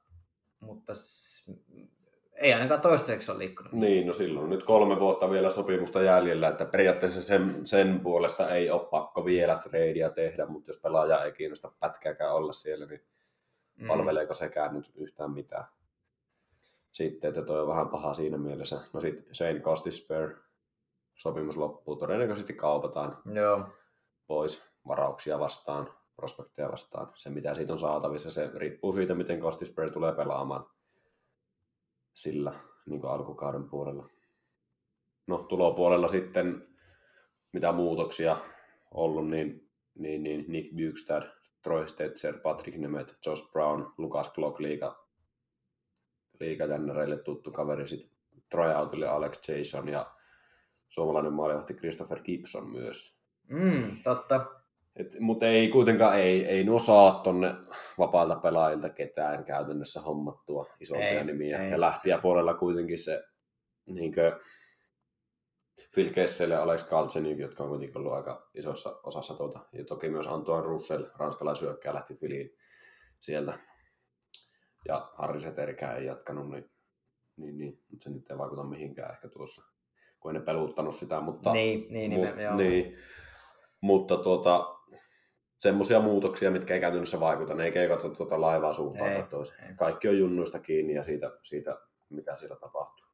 Speaker 3: mutta ei ainakaan toistaiseksi ole liikkunut.
Speaker 2: Niin, no silloin nyt kolme vuotta vielä sopimusta jäljellä, että periaatteessa sen, sen puolesta ei ole pakko vielä treidiä tehdä, mutta jos pelaaja ei kiinnosta pätkääkään olla siellä, niin mm. palveleeko sekään nyt yhtään mitään. Sitten, että toi on vähän paha siinä mielessä. No sitten Shane Costisper, sopimus loppuu, todennäköisesti kaupataan
Speaker 3: Joo.
Speaker 2: pois varauksia vastaan prospekteja vastaan. Se, mitä siitä on saatavissa, se riippuu siitä, miten Costisbury tulee pelaamaan sillä niin kuin alkukauden puolella. No, tulopuolella sitten, mitä muutoksia ollut, niin, niin, niin Nick Bukestad, Troy Stetzer, Patrick Nemeth, Josh Brown, Lukas Glock, liiga, liikajännereille tuttu kaveri, sitten Tryoutille Alex Jason ja suomalainen maalivahti Christopher Gibson myös.
Speaker 3: Mm, totta.
Speaker 2: Mutta ei kuitenkaan, ei, ei nuo saa tonne vapailta pelaajilta ketään käytännössä hommattua isompia ei, nimiä. Ei, ja lähtiä puolella kuitenkin se niinkö, Phil Kessel ja Alex Kaltsenik, jotka on kuitenkin ollut aika isossa osassa tuota. Ja toki myös Antoine Russell, ranskalaisyökkää, lähti Filiin sieltä. Ja Harri Seterikään ei jatkanut, niin, niin, niin, mutta se nyt ei vaikuta mihinkään ehkä tuossa, kun ei ne peluttanut sitä. Mutta,
Speaker 3: niin, niin, niin,
Speaker 2: mu- joo. niin, mutta tuota, semmoisia muutoksia, mitkä ei käytännössä vaikuta. Ne ei keikata tuota laivaa suuntaan ei, ei. Kaikki on junnuista kiinni ja siitä, siitä, mitä siellä tapahtuu.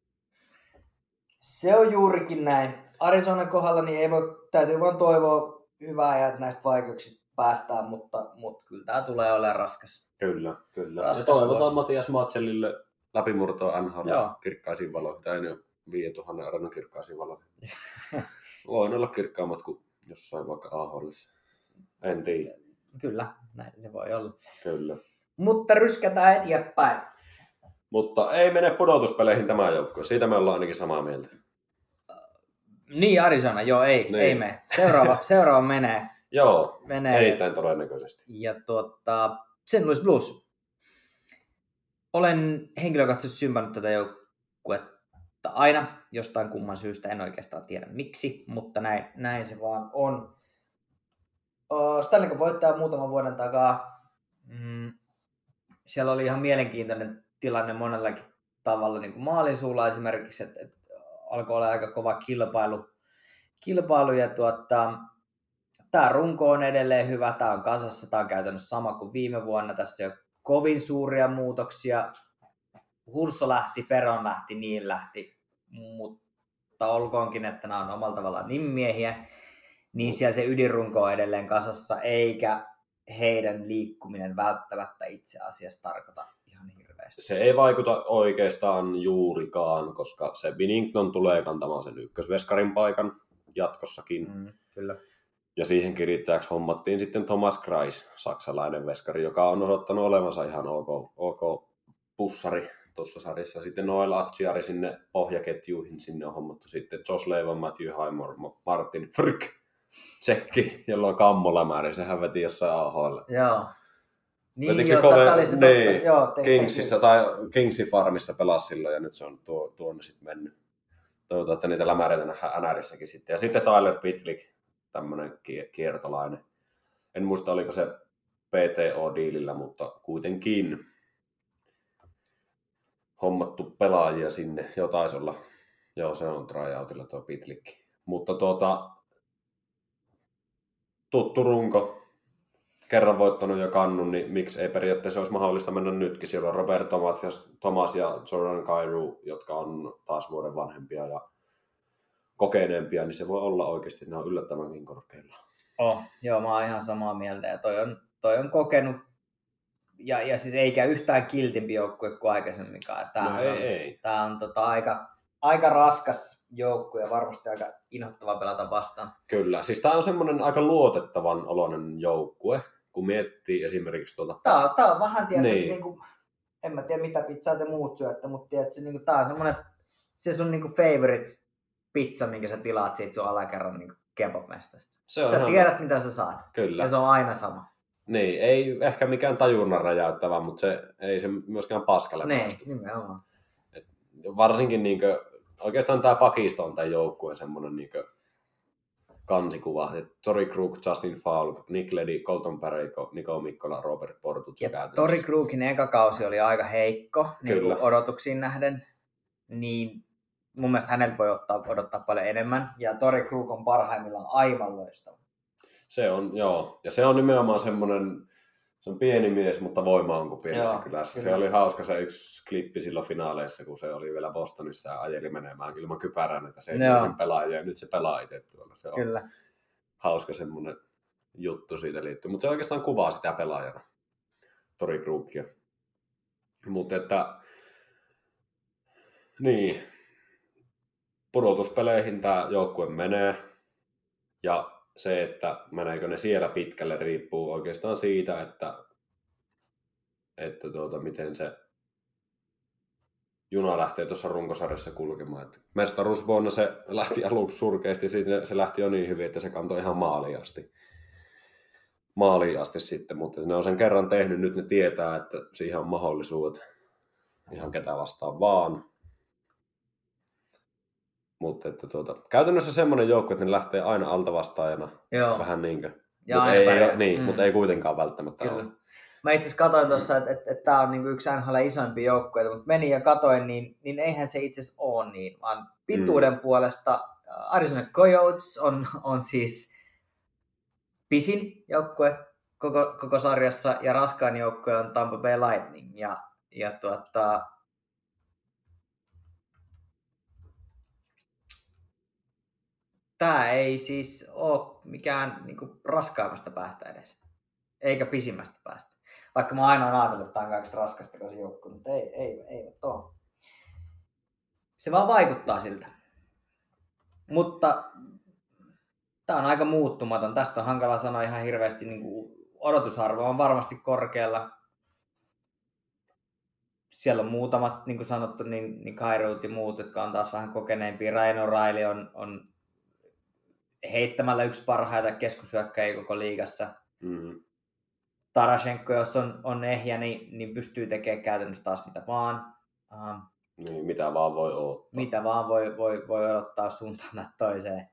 Speaker 3: Se on juurikin näin. Arizonan kohdalla niin ei voi, täytyy vain toivoa hyvää ja että näistä vaikeuksista päästään, mutta, mutta kyllä tämä tulee olemaan raskas.
Speaker 2: Kyllä, kyllä. Raskas ja toivotaan Matias Matsellille läpimurtoa NHL kirkkaisiin valoihin, tai ne 5000 euron kirkkaisiin valoihin. Voin olla kirkkaammat kuin jossain vaikka AHL. En tiedä.
Speaker 3: Kyllä, näin se voi olla.
Speaker 2: Kyllä.
Speaker 3: Mutta ryskätään eteenpäin.
Speaker 2: Mutta ei mene pudotuspeleihin tämä joukko. Siitä me ollaan ainakin samaa mieltä.
Speaker 3: Niin, Arizona, joo, ei, niin. ei mene. Seuraava, seuraava menee.
Speaker 2: joo, menee. erittäin todennäköisesti.
Speaker 3: Ja tuota, St. Louis Blues. Olen henkilökohtaisesti sympannut tätä joukkuetta aina jostain kumman syystä, en oikeastaan tiedä miksi, mutta näin, näin se vaan on. Uh, Stanley Cup voittaja muutaman vuoden takaa. Mm, siellä oli ihan mielenkiintoinen tilanne monellakin tavalla, niin kuin maalin suulla esimerkiksi, että, että alkoi olla aika kova kilpailu, kilpailu ja tuota, tämä runko on edelleen hyvä, tämä on kasassa, tämä on käytännössä sama kuin viime vuonna, tässä ei ole kovin suuria muutoksia, Hurso lähti, Peron lähti, niin lähti, mutta olkoonkin, että nämä on omalla tavallaan nimmiehiä. niin siellä se ydinrunko on edelleen kasassa, eikä heidän liikkuminen välttämättä itse asiassa tarkoita ihan hirveästi.
Speaker 2: Se ei vaikuta oikeastaan juurikaan, koska se Binnington tulee kantamaan sen ykkösveskarin paikan jatkossakin.
Speaker 3: Mm, kyllä.
Speaker 2: Ja siihen kirittäjäksi hommattiin sitten Thomas Kreis, saksalainen veskari, joka on osoittanut olevansa ihan ok, ok pussari tuossa sarjassa. Sitten Noel Atsiari sinne pohjaketjuihin, sinne on hommattu sitten Josh Leiva, Matthew Highmore, Martin Frick, tsekki, jolla on kammolämäri, sehän veti jossain AHL.
Speaker 3: Joo. Niin,
Speaker 2: Vetikö se kove-
Speaker 3: oli se totta.
Speaker 2: niin,
Speaker 3: Joo, te-
Speaker 2: Kingsissä tai Kingsin farmissa pelasi silloin ja nyt se on tuo, tuonne sitten mennyt. Toivotaan, että niitä lämäreitä nähdään NRissäkin sitten. Ja sitten Tyler Pitlick, tämmöinen kiertolainen. En muista, oliko se PTO-diilillä, mutta kuitenkin hommattu pelaajia sinne. Jo taisi olla, joo se on tryoutilla tuo Pitlick. Mutta tuota, tuttu runko, kerran voittanut jo kannun, niin miksi ei periaatteessa olisi mahdollista mennä nytkin. Siellä on Robert Thomas ja, Thomas ja Jordan Kairu, jotka on taas vuoden vanhempia ja kokeneempia, niin se voi olla oikeasti, ne on yllättävänkin korkeilla.
Speaker 3: Oh, joo, mä oon ihan samaa mieltä. Ja toi on, toi on kokenut, ja, ja siis eikä yhtään kiltimpi joukkue kuin aikaisemminkaan. Tää
Speaker 2: No
Speaker 3: on,
Speaker 2: ei, ei.
Speaker 3: Tää on tota, aika, aika raskas joukkue ja varmasti aika inhottava pelata vastaan.
Speaker 2: Kyllä, siis tämä on semmoinen aika luotettavan oloinen joukkue, kun miettii esimerkiksi tuota...
Speaker 3: Tää on, tää on vähän, tiedätkö,
Speaker 2: Niin.
Speaker 3: niin. kuin, en mä tiedä mitä pizzaa te muut syötte, mutta tiedätkö, niin kuin, tää on semmoinen, se sun niin kuin favorite pizza, minkä sä tilaat siitä sun alakerran niin kebabmestasta.
Speaker 2: Se on
Speaker 3: Sä tiedät, mitä sä saat.
Speaker 2: Kyllä.
Speaker 3: Ja se on aina sama.
Speaker 2: Niin, ei ehkä mikään tajunnan räjäyttävä, mutta se ei se myöskään paskalle
Speaker 3: Niin, nimenomaan.
Speaker 2: Varsinkin niinkö, oikeastaan tämä pakisto on tämän joukkueen semmoinen niinkö kansikuva. Et Tori Krug, Justin Falk, Nick Ledy, Colton Pareko, Niko Mikkola, Robert Portut.
Speaker 3: Ja Tori Krugin eka kausi oli aika heikko niin
Speaker 2: Kyllä.
Speaker 3: kuin odotuksiin nähden, niin mun mielestä häneltä voi ottaa, odottaa paljon enemmän. Ja Tori Krug on parhaimmillaan aivan loistava.
Speaker 2: Se on, joo. Ja se on nimenomaan semmoinen, se on pieni mies, mutta voima on kuin pienessä
Speaker 3: Joo,
Speaker 2: kylässä.
Speaker 3: kyllä.
Speaker 2: Se oli hauska se yksi klippi silloin finaaleissa, kun se oli vielä Bostonissa ja ajeli menemään ilman kypärän, että se sen pelaajia, ja nyt se pelaa itse tuolla. Se on
Speaker 3: Kyllä.
Speaker 2: hauska semmoinen juttu siitä liittyy. Mutta se oikeastaan kuvaa sitä pelaajana, Tori Krugia. Mutta että, niin, pudotuspeleihin tämä joukkue menee. Ja se, että meneekö ne siellä pitkälle, riippuu oikeastaan siitä, että, että tuota, miten se juna lähtee tuossa runkosarjassa kulkemaan. Et mestaruusvuonna se lähti aluksi surkeasti, sitten se lähti jo niin hyvin, että se kantoi ihan maaliin asti. Maaliin asti sitten, mutta ne on sen kerran tehnyt, nyt ne tietää, että siihen on mahdollisuudet ihan ketä vastaan vaan. Mutta että tuota, käytännössä semmoinen joukko, että ne lähtee aina alta vastaajana.
Speaker 3: Joo.
Speaker 2: Vähän niinkö. Mutta ei, ei, niin,
Speaker 3: Mm.
Speaker 2: mutta ei kuitenkaan välttämättä
Speaker 3: Kyllä.
Speaker 2: ole.
Speaker 3: Mä itse asiassa katsoin tuossa, että, että, että tämä on niinku yksi NHL isoimpia joukkueita, mutta menin ja katoin, niin, niin eihän se itse asiassa ole niin, vaan pituuden mm. puolesta äh, Arizona Coyotes on, on siis pisin joukkue koko, koko sarjassa ja raskain joukkue on Tampa Bay Lightning. Ja, ja tuota, tämä ei siis ole mikään niinku, raskaimmasta päästä edes, eikä pisimmästä päästä. Vaikka mä aina olen ajatellut, että tämä on kaikista raskasta se joukkue, mutta ei, ei, ei ole. Se vaan vaikuttaa siltä. Mutta tämä on aika muuttumaton. Tästä on hankala sanoa ihan hirveästi. Niin kuin odotusarvo on varmasti korkealla. Siellä on muutamat, niin kuin sanottu, niin, niin Kairout ja muut, jotka on taas vähän kokeneempia. Ryan O'Reilly on, on heittämällä yksi parhaita keskushyökkäjiä koko liigassa.
Speaker 2: Mm.
Speaker 3: Tarashenko, jos on, on ehjä, niin, niin pystyy tekemään käytännössä taas mitä vaan. Uh,
Speaker 2: Niin, mitä vaan voi odottaa.
Speaker 3: mitä vaan voi, voi, voi odottaa suuntaan toiseen.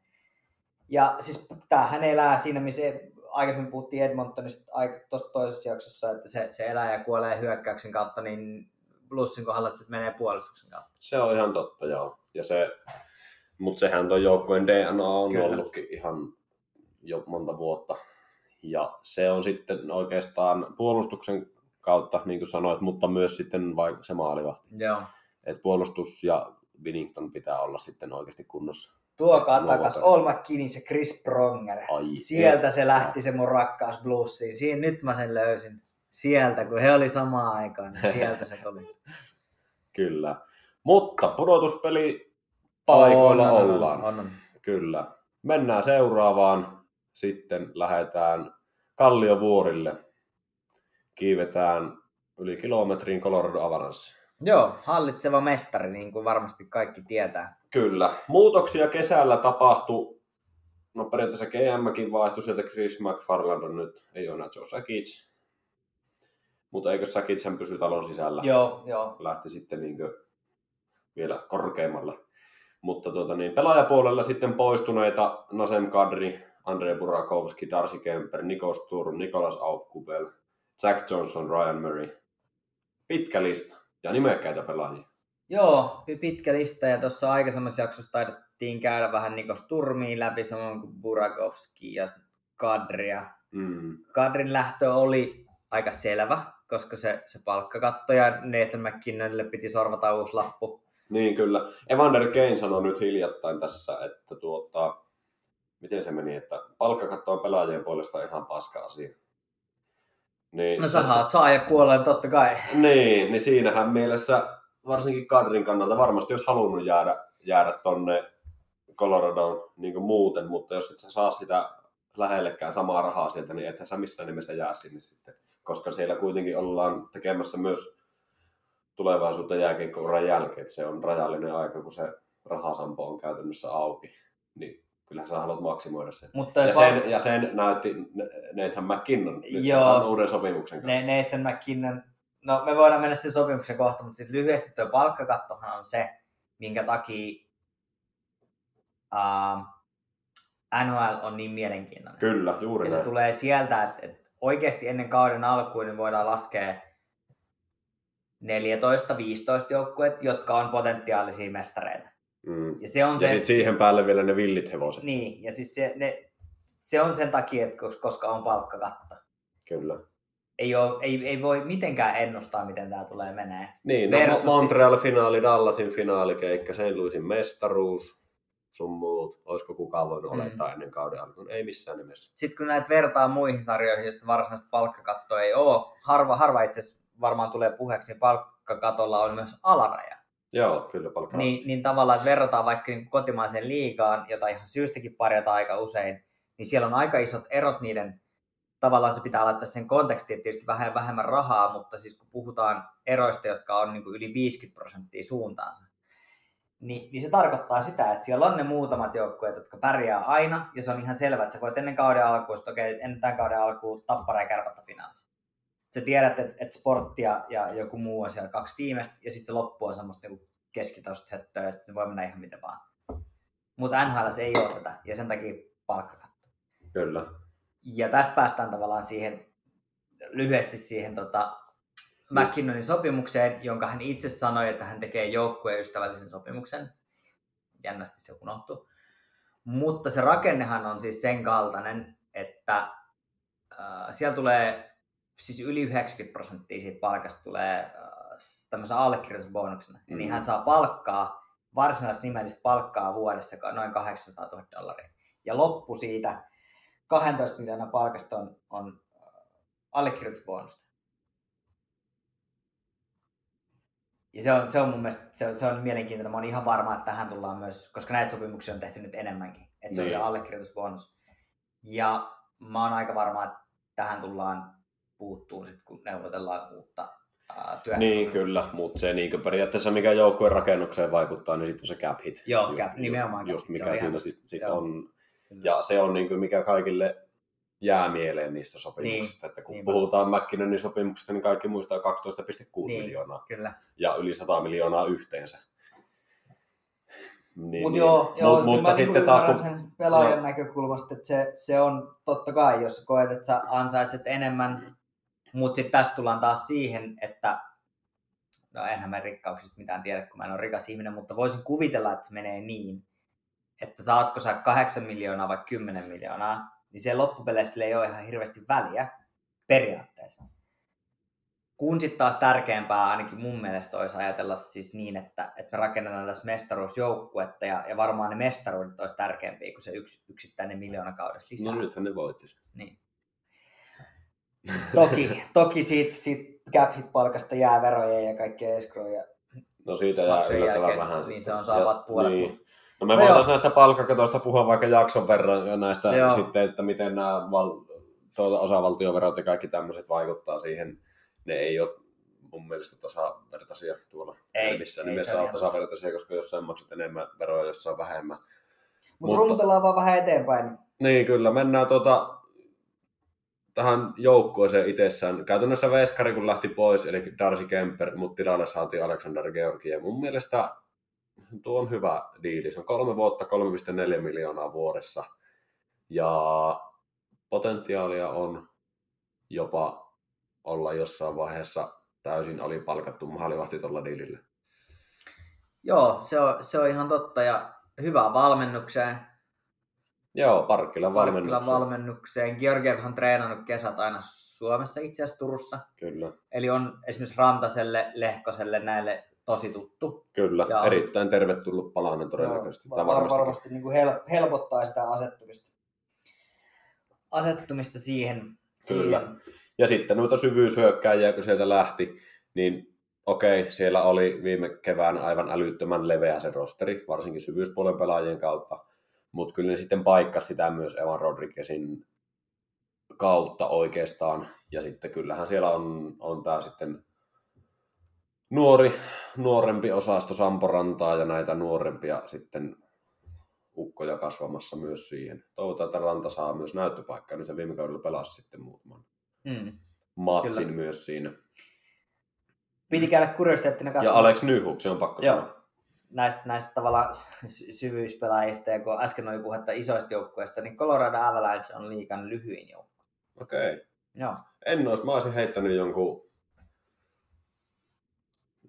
Speaker 3: Ja siis tämähän elää siinä, missä aikaisemmin puhuttiin Edmontonista tuossa toisessa jaksossa, että se, se elää ja kuolee hyökkäyksen kautta, niin plussin kohdalla, että se menee puolustuksen kautta.
Speaker 2: Se on ihan totta, joo. Ja se, mutta sehän tuon joukkueen DNA on
Speaker 3: Kyllä.
Speaker 2: Ollutkin ihan jo monta vuotta. Ja se on sitten oikeastaan puolustuksen kautta, niin kuin sanoit, mutta myös sitten vaikka se maalivahti.
Speaker 3: Joo.
Speaker 2: Et puolustus ja Binnington pitää olla sitten oikeasti kunnossa.
Speaker 3: Tuokaa takas. All ja Chris Pronger.
Speaker 2: Ai
Speaker 3: Sieltä
Speaker 2: että.
Speaker 3: se lähti se mun rakkaus bluesiin. Siinä nyt mä sen löysin. Sieltä, kun he oli samaan aikaan, niin sieltä se tuli.
Speaker 2: Kyllä. Mutta pudotuspeli paikoilla
Speaker 3: On, on, on,
Speaker 2: ollaan.
Speaker 3: On, on.
Speaker 2: Kyllä. Mennään seuraavaan. Sitten lähdetään Kalliovuorille. Kiivetään yli kilometrin Colorado Avalanche.
Speaker 3: Joo, hallitseva mestari, niin kuin varmasti kaikki tietää.
Speaker 2: Kyllä. Muutoksia kesällä tapahtui. No periaatteessa GMkin vaihtui sieltä Chris McFarland on nyt, ei ole enää Joe Sakic. Mutta eikö Sakic hän pysy talon sisällä?
Speaker 3: Joo, joo.
Speaker 2: lähti sitten niin vielä korkeammalle. Mutta tuota, niin, pelaajapuolella sitten poistuneita Nasem Kadri, Andrei Burakovski, Darcy Kemper, Nikos Turun, Nikolas Aukkubel, Jack Johnson, Ryan Murray. Pitkä lista ja nimekkäitä pelaajia.
Speaker 3: Joo, pi- pitkä lista ja tuossa aikaisemmassa jaksossa taidettiin käydä vähän Nikos Turmiin läpi, samoin kuin Burakovski ja Kadria.
Speaker 2: Mm.
Speaker 3: Kadrin lähtö oli aika selvä, koska se, se palkkakatto ja Nathan McKinnonille piti sorvata uusi lappu.
Speaker 2: Niin kyllä. Evander Kane sanoi nyt hiljattain tässä, että tuota, miten se meni, että palkkakatto on pelaajien puolesta ihan paska asia. Niin,
Speaker 3: No sä oot saajapuoleen totta kai.
Speaker 2: Niin, niin siinähän mielessä varsinkin Kadrin kannalta varmasti olisi halunnut jäädä, jäädä tonne Coloradoon niin muuten, mutta jos et sä saa sitä lähellekään samaa rahaa sieltä, niin ethän sä missään nimessä jää sinne sitten. Koska siellä kuitenkin ollaan tekemässä myös tulevaisuutta jääkiekkouran jälkeen, että se on rajallinen aika, kun se rahasampo on käytännössä auki. Niin kyllähän sä haluat maksimoida sen.
Speaker 3: Mutta
Speaker 2: Ja sen, ja sen näytti Nathan McKinnon nyt
Speaker 3: Joo.
Speaker 2: uuden sopimuksen kanssa.
Speaker 3: Ne, Nathan McKinnon, no me voidaan mennä sen sopimuksen kohta, mutta sitten lyhyesti tuo palkkakattohan on se, minkä takia uh, NHL on niin mielenkiintoinen.
Speaker 2: Kyllä, juuri
Speaker 3: Ja se
Speaker 2: näin.
Speaker 3: tulee sieltä, että, että oikeasti ennen kauden alkuun niin voidaan laskea 14-15 joukkuet, jotka on potentiaalisia mestareita.
Speaker 2: Mm.
Speaker 3: Ja se on
Speaker 2: Ja
Speaker 3: se,
Speaker 2: sitten siihen päälle vielä ne villit hevoset.
Speaker 3: Niin, ja siis se, ne, se on sen takia, että kos- koska on palkkakatto.
Speaker 2: Kyllä.
Speaker 3: Ei, ole, ei, ei voi mitenkään ennustaa, miten tämä tulee menee.
Speaker 2: Niin, no,
Speaker 3: Versus
Speaker 2: Montreal-finaali, Dallasin finaalikeikka, St. Louisin mestaruus, sun muut. Olisiko kukaan voinut
Speaker 3: Mm.
Speaker 2: olettaa ennen kauden alkuun? Ei missään nimessä.
Speaker 3: Sitten kun näet vertaa muihin sarjoihin, joissa varsinaista palkkakattoa ei ole, harva, harva itse asiassa varmaan tulee puheeksi, niin palkkakatolla on myös alaraja.
Speaker 2: Joo, kyllä palkkaa.
Speaker 3: Niin, niin tavallaan, että verrataan vaikka niin kotimaiseen liigaan, jota ihan syystäkin parjataan aika usein, niin siellä on aika isot erot niiden, tavallaan se pitää laittaa sen kontekstiin, että tietysti vähän vähemmän rahaa, mutta siis kun puhutaan eroista, jotka on niin kuin yli 50 prosenttia suuntaansa, niin, niin se tarkoittaa sitä, että siellä on ne muutamat joukkueet, jotka pärjää aina, ja se on ihan selvä, että sä voit ennen kauden alkuun, että okei, ennen tämän kauden alkuun tappara ja kärpättä finaalissa. Sä tiedät, että, että sportti ja, ja joku muu on siellä kaksi viimeistä, ja sitten se loppu on semmoista niin keskitasosta höttöä, että se voi mennä ihan miten vaan. Mutta NHL ei ole tätä, ja sen takia palkkakatto.
Speaker 2: Kyllä.
Speaker 3: Ja tästä päästään tavallaan siihen, lyhyesti siihen tota, McKinnonin sopimukseen, jonka hän itse sanoi, että hän tekee joukkueen ystävällisen sopimuksen. Jännästi se unohtui. Mutta se rakennehan on siis sen kaltainen, että äh, siellä tulee siis yli 90 prosenttia siitä palkasta tulee äh, tämmöisen allekirjoitusbonuksena. Mm. Niin hän saa palkkaa, varsinaista nimellistä palkkaa vuodessa noin 800 000 dollaria. Ja loppu siitä 12 miljoonaa palkasta on, on äh, allekirjoitusbonusta. Ja se on, se on mun mielestä se on, se on mielenkiintoinen. Mä oon ihan varma, että tähän tullaan myös, koska näitä sopimuksia on tehty nyt enemmänkin. Että se on
Speaker 2: Niin.
Speaker 3: se allekirjoitusbonus. Ja mä oon aika varma, että tähän tullaan puuttuu sit, kun neuvotellaan uutta ää, työtä.
Speaker 2: Niin, kyllä. Mutta se niin periaatteessa, mikä joukkueen rakennukseen vaikuttaa, niin sitten se cap hit.
Speaker 3: Joo,
Speaker 2: just,
Speaker 3: cap, nimenomaan
Speaker 2: Just,
Speaker 3: cap. Se
Speaker 2: mikä siinä sitten sit on.
Speaker 3: Kyllä.
Speaker 2: Ja se on niin kuin, mikä kaikille jää mieleen niistä sopimuksista.
Speaker 3: Niin,
Speaker 2: Että kun
Speaker 3: niinpä.
Speaker 2: puhutaan McKinnonin sopimuksesta, niin kaikki muistaa 12,6
Speaker 3: Niin.
Speaker 2: miljoonaa
Speaker 3: Kyllä.
Speaker 2: ja yli 100 miljoonaa yhteensä. Niin,
Speaker 3: Mut
Speaker 2: niin.
Speaker 3: joo, joo,
Speaker 2: Mut, mutta sitten
Speaker 3: niinku
Speaker 2: taas kun...
Speaker 3: sen pelaajan
Speaker 2: no.
Speaker 3: näkökulmasta, että se, se on totta kai, jos koet, että sä ansaitset enemmän, mutta sitten tästä tullaan taas siihen, että no enhän mä rikkauksista mitään tiedä, kun mä en ole rikas ihminen, mutta voisin kuvitella, että se menee niin, että saatko sä 8 miljoonaa vai 10 miljoonaa, niin se loppupeleissä ei ole ihan hirveästi väliä periaatteessa. Kun sitten taas tärkeämpää ainakin mun mielestä olisi ajatella siis niin, että, että me rakennetaan tässä mestaruusjoukkuetta ja, ja varmaan ne mestaruudet olisi tärkeämpiä kuin se yksi, yksittäinen miljoona kaudessa lisää.
Speaker 2: No nythän ne voitti sen.
Speaker 3: Niin. Toki, toki siitä, siitä cap hit palkasta jää veroja ja kaikkea escrowja.
Speaker 2: No siitä jää yllättävän
Speaker 3: jälkeen,
Speaker 2: vähän.
Speaker 3: niin
Speaker 2: sitten.
Speaker 3: se on saavat puolet,
Speaker 2: Niin.
Speaker 3: mut-
Speaker 2: No me
Speaker 3: No
Speaker 2: voitaisiin näistä palkkakatoista puhua vaikka jakson verran ja näistä
Speaker 3: Joo.
Speaker 2: sitten, että miten nämä val, tuota, osavaltioverot ja kaikki tämmöiset vaikuttaa siihen. Ne ei ole mun mielestä tasavertaisia tuolla.
Speaker 3: Ei,
Speaker 2: missään
Speaker 3: ei,
Speaker 2: nimessä
Speaker 3: se on
Speaker 2: ole tasavertaisia, koska jossain maksat enemmän veroja, jossain vähemmän.
Speaker 3: Mutta
Speaker 2: Mutta-
Speaker 3: rummutellaan vaan vähän eteenpäin. niin
Speaker 2: Niin, kyllä. Mennään tuota, tähän joukkueeseen itsessään. Käytännössä Veskari kun lähti pois, eli Darcy Kemper, mutta tilalle saatiin Alexander Georgi. Ja mun mielestä tuo on hyvä diili. Se on kolme vuotta, 3,4 miljoonaa vuodessa. Ja potentiaalia on jopa olla jossain vaiheessa täysin alipalkattu maalivahti tuolla diilillä.
Speaker 3: Joo, se on, se on ihan totta ja hyvää valmennukseen.
Speaker 2: Joo, Parkkilan
Speaker 3: Valmennukseen.
Speaker 2: valmennukseen.
Speaker 3: valmennukseen. Georgievhan on treenannut kesät aina Suomessa itse asiassa Turussa.
Speaker 2: Kyllä,
Speaker 3: Eli on esimerkiksi Rantaselle, Lehkoselle näille tosi tuttu.
Speaker 2: kyllä.
Speaker 3: Ja-
Speaker 2: Erittäin tervetullut palanen todennäköisesti.
Speaker 3: Joo,
Speaker 2: Tai
Speaker 3: var-
Speaker 2: varmastikin.
Speaker 3: varmasti niin kuin hel, helpottaa sitä asettumista, asettumista siihen.
Speaker 2: Kyllä.
Speaker 3: siihen.
Speaker 2: Ja sitten noita syvyyshyökkääjiä, kun sieltä lähti, niin okei, siellä oli viime kevään aivan älyttömän leveä se rosteri, varsinkin syvyyspuolen pelaajien kautta. Mutta kyllä ne sitten paikkas sitä myös Evan Rodriguezin kautta oikeastaan. Ja sitten kyllähän siellä on, on tämä sitten nuori, nuorempi osasto Samporantaa ja näitä nuorempia sitten ukkoja kasvamassa myös siihen. Toivotaan, että Ranta saa myös näyttöpaikkaa. Nyt se viime kaudella pelasi sitten muutaman
Speaker 3: Mm.
Speaker 2: matsin
Speaker 3: Kyllä.
Speaker 2: myös siinä.
Speaker 3: Piti käydä kuriositeettina
Speaker 2: Ja
Speaker 3: katsomassa
Speaker 2: Alex Nyhuk, se on pakko
Speaker 3: Joo.
Speaker 2: sanoa.
Speaker 3: Näistä, näistä tavallaan sy- syvyyspelaajista, ja kun äsken oli puhetta isoista joukkueista, niin Colorado Avalanche on liikan lyhyin joukkue.
Speaker 2: Okei. Okay.
Speaker 3: Joo.
Speaker 2: En olisi, mä olisin heittänyt jonkun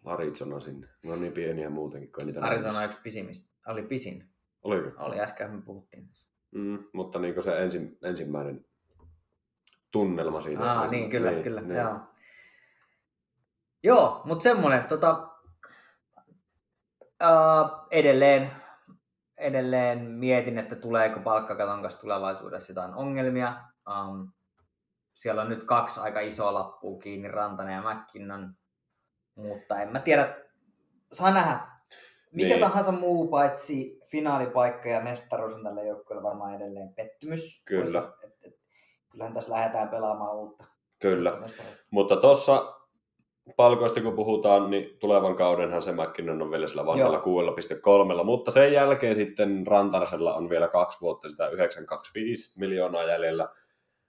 Speaker 2: Arizona sinne. Ne on niin pieniä muutenkin kuin niitä
Speaker 3: Arizona on yksi pisimmistä. Oli pisin.
Speaker 2: Oliko?
Speaker 3: Oli äsken, me puhuttiin.
Speaker 2: Mm, mutta niin se ensi, ensimmäinen tunnelma siinä.
Speaker 3: Aa, niin, kyllä, kyllä. Joo, joo mutta semmoinen, tota, ää, edelleen, edelleen mietin, että tuleeko palkkakaton kanssa tulevaisuudessa jotain ongelmia. Um, siellä on nyt kaksi aika isoa lappua kiinni, Rantanen ja McKinnon, mutta en mä tiedä, saa nähdä. Mikä
Speaker 2: Niin.
Speaker 3: tahansa muu paitsi finaalipaikka ja mestaruus on tälle joukkueelle varmaan edelleen pettymys.
Speaker 2: Kyllä.
Speaker 3: Et, et, kyllähän tässä lähdetään pelaamaan uutta.
Speaker 2: Kyllä.
Speaker 3: mestaruutta.
Speaker 2: Mutta tuossa palkoista kun puhutaan, niin tulevan kaudenhan se McKinnon on vielä sillä vanhalla
Speaker 3: Joo.
Speaker 2: 6,3, mutta sen jälkeen sitten Rantasella on vielä kaksi vuotta sitä 925 miljoonaa jäljellä.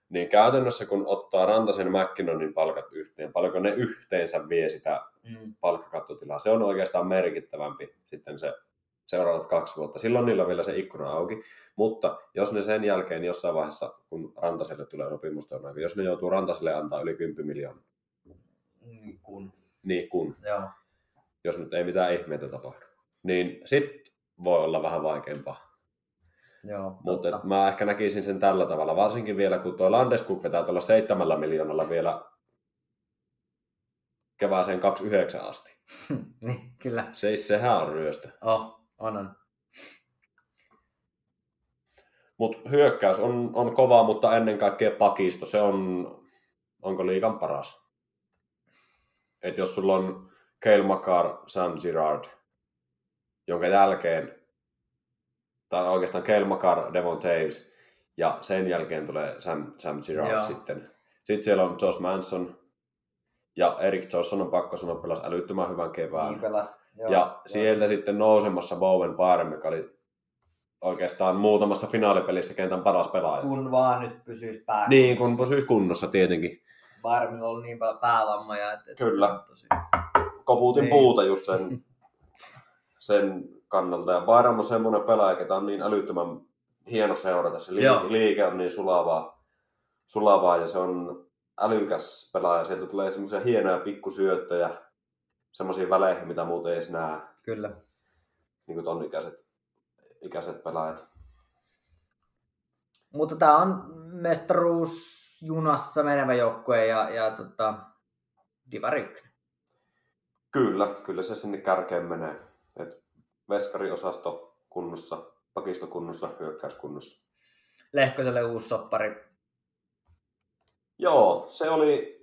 Speaker 2: Niin käytännössä kun ottaa Rantasen ja McKinnonin palkat yhteen, paljonko ne yhteensä vie sitä
Speaker 3: Mm.
Speaker 2: palkkakattotilaa, se on oikeastaan merkittävämpi sitten se seuraavat kaksi vuotta. Silloin niillä on vielä se ikkuna auki, mutta jos ne sen jälkeen jossain vaiheessa, kun Rantaselle tulee sopimusta, jos ne joutuu Rantaselle antaa yli 10 miljoonaa,
Speaker 3: Mm, Kun.
Speaker 2: niin kun,
Speaker 3: Joo.
Speaker 2: jos nyt ei mitään ihmeitä tapahdu, niin sit voi olla vähän vaikeampaa.
Speaker 3: Joo,
Speaker 2: Mutta mä ehkä näkisin sen tällä tavalla, varsinkin vielä kun tuo Landeskuk vetää tuolla seitsemällä miljoonalla vielä kevääseen 29 asti.
Speaker 3: niin, kyllä.
Speaker 2: Se, sehän on ryöstö.
Speaker 3: Oh, on, on.
Speaker 2: Mutta hyökkäys on, on kova, mutta ennen kaikkea pakisto, se on, onko liikan paras. Et jos sulla on Cale Makar, Sam Girard, jonka jälkeen, tai oikeastaan Cale Makar, Devon Taves, ja sen jälkeen tulee Sam, Sam Girard
Speaker 3: Joo.
Speaker 2: sitten. Sitten siellä on Josh Manson, ja Eric Johnson on pakko sanoa, pelasi älyttömän hyvän kevään.
Speaker 3: Niin pelas. Joo,
Speaker 2: ja
Speaker 3: joo.
Speaker 2: sieltä sitten nousemassa Bowen Byron, joka oli oikeastaan muutamassa finaalipelissä kentän paras pelaaja.
Speaker 3: Kun vaan nyt pysyisi pää.
Speaker 2: Niin, kun pysyisi kunnossa tietenkin.
Speaker 3: Varmilla on ollut niin paljon päävammoja. Että, että
Speaker 2: Kyllä.
Speaker 3: Tosi...
Speaker 2: Koputin
Speaker 3: Niin.
Speaker 2: puuta just sen, sen kannalta. Ja Byron on semmoinen pelaaja, ketä on niin älyttömän hieno seurata. Se liike, liike on niin sulavaa, sulavaa ja se on älykäs pelaaja. Sieltä tulee semmoisia hienoja pikkusyöttöjä, semmoisiin väleihin, mitä muuten ei edes näe,
Speaker 3: Kyllä.
Speaker 2: niin kuin ton ikäiset, ikäiset pelaajat.
Speaker 3: Mutta tämä on mestaruusjunassa menevä joukkue ja, ja tota, Divari ykkönen.
Speaker 2: Kyllä, kyllä se sinne kärkeen menee. Et veskariosasto kunnossa, pakisto kunnossa, hyökkäys kunnossa.
Speaker 3: Lehkoselle uusi soppari.
Speaker 2: Joo, se oli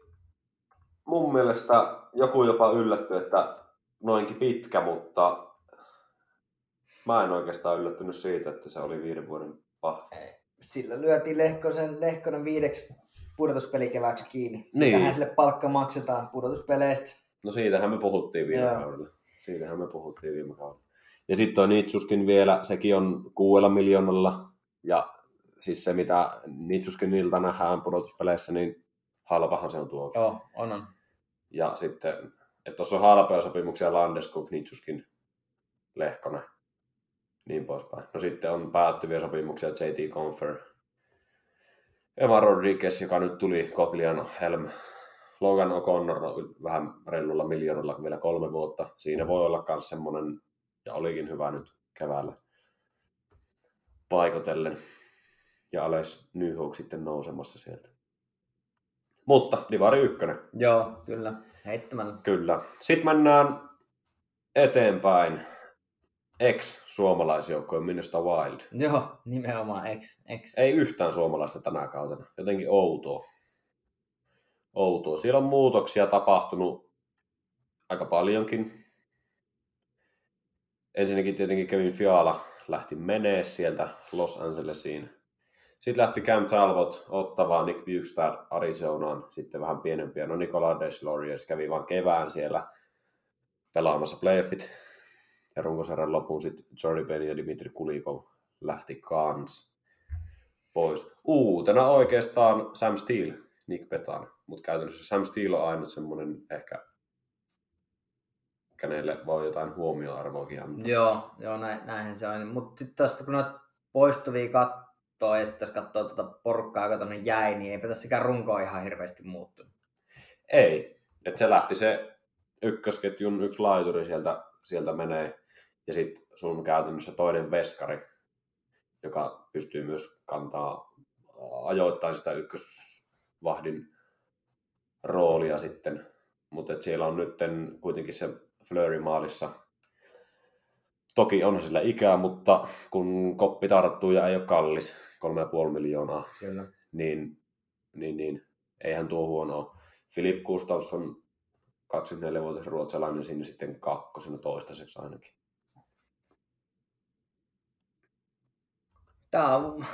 Speaker 2: mun mielestä joku jopa yllätty, että noinkin pitkä, mutta mä en oikeastaan yllättynyt siitä, että se oli viiden vuoden pahvi.
Speaker 3: Sillä lyötiin Lehkosen, Lehkonen viideksi pudotuspelikeväksi kiinni.
Speaker 2: Niin.
Speaker 3: Siitähän sille palkka maksetaan pudotuspeleistä.
Speaker 2: No siitähän me puhuttiin viime
Speaker 3: Joo.
Speaker 2: kaudella. Siitähän me puhuttiin viime kaudella. Ja sitten toi Nitsuskin vielä, sekin on kuudella miljoonalla. Ja siis se, mitä Nitsuskinilta nähdään pudotuspeleissä, niin halpahan se on tuo.
Speaker 3: Joo, on on.
Speaker 2: Ja sitten, että tuossa on halpoja sopimuksia Landeskog, Nitsuskin, Lehkonen, niin poispäin. No sitten on päättyviä sopimuksia JT Confer, Emma Rodriguez, joka nyt tuli, Cogliano, Helm, Logan O'Connor on vähän reilulla miljoonalla vielä kolme vuotta. Siinä voi olla myös semmoinen, ja olikin hyvä nyt keväällä paikotellen. Ja Ales Nyhawk sitten nousemassa sieltä. Mutta Divari ykkönen.
Speaker 3: Joo, kyllä. Heittämällä.
Speaker 2: Kyllä. Sitten mennään eteenpäin. Ex-suomalaisjoukkojen Minnesota Wild.
Speaker 3: Joo, nimenomaan ex. ex.
Speaker 2: Ei yhtään suomalaista tänä kautena. Jotenkin outoa. Outoa. Siellä on muutoksia tapahtunut aika paljonkin. Ensinnäkin tietenkin Kevin Fiala lähti menee sieltä Los Angelesiin. Sitten lähti Cam Talbot, Ottavaa, Nick Bukestad Arizonaan, sitten vähän pienempiä. No Nicola Desloriers kävi vain kevään siellä pelaamassa playoffit. Ja runkosarjan lopun sitten Jordi Penny ja Dimitri Kulikov lähti kans pois. Uutena oikeastaan Sam Steele, Nick Petan. Mutta käytännössä Sam Steele on ainut semmoinen ehkä, kenelle voi jotain huomioarvoakin antaa.
Speaker 3: Joo, joo näin, näinhän se on. Mutta sitten tästä kun noita poistuvia kattoo ja sitten katsoo tuota porukkaa, joka tuonne jäi, niin eipä tässäkään runko ihan hirveästi muuttunut.
Speaker 2: Ei. Että se lähti se ykkösketjun yksi laituri sieltä, sieltä menee. Ja sitten sun käytännössä toinen veskari, joka pystyy myös kantaa ajoittain sitä ykkösvahdin roolia sitten. Mutta siellä on nyt kuitenkin se Fleury maalissa. Toki onhan sillä ikää, mutta kun koppi tarttuu ja ei ole kallis, 3,5 miljoonaa,
Speaker 3: Kyllä.
Speaker 2: niin, niin, niin eihän tuo huonoa. Filip Gustafsson, 24-vuotias ruotsalainen, siinä sitten kakkosena toistaiseksi ainakin.
Speaker 3: Tämä on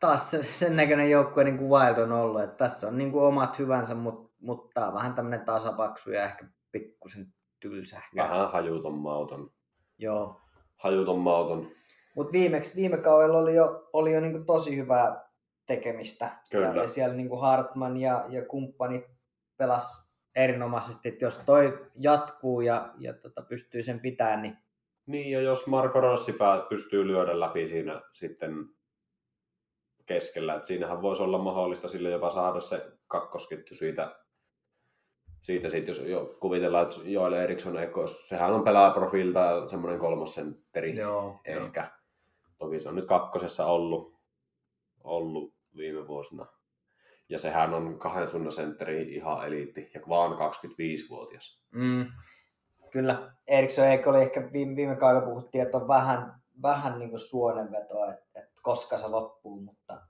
Speaker 3: taas se, sen näköinen joukkue niin kuin Wild on ollut, että tässä on niin kuin omat hyvänsä, mutta, mutta tämä on vähän tämmöinen tasapaksu ja ehkä pikkusen tylsähkä.
Speaker 2: Vähän hajuton mauton.
Speaker 3: Joo.
Speaker 2: Hajuton mauton.
Speaker 3: Mutta viimeksi, viime kaudella oli jo, oli jo niin kuin tosi hyvää tekemistä.
Speaker 2: Kyllä.
Speaker 3: Ja, ja siellä niin kuin Hartman ja, ja kumppanit pelas erinomaisesti, että jos toi jatkuu ja, ja tota, pystyy sen pitämään, niin
Speaker 2: Niin, ja jos Marko Rossi pystyy lyödä läpi siinä sitten keskellä, että siinähän voisi olla mahdollista sille jopa saada se kakkosketju siitä, siitä sit, jos jo kuvitellaan, että Joel Eriksson Ekos, sehän on pelaajaprofiilta semmoinen kolmosentteri
Speaker 3: joo,
Speaker 2: ehkä. Toki se on nyt kakkosessa ollut, ollut viime vuosina. Ja sehän on kahden suunnan sentteri ihan eliitti ja vaan 25-vuotias.
Speaker 3: Mm, kyllä. Eriksson Eikö oli ehkä viime, viime kaudella puhuttiin, että on vähän, vähän niin kuin suonenveto, että, että koska se loppuu, mutta,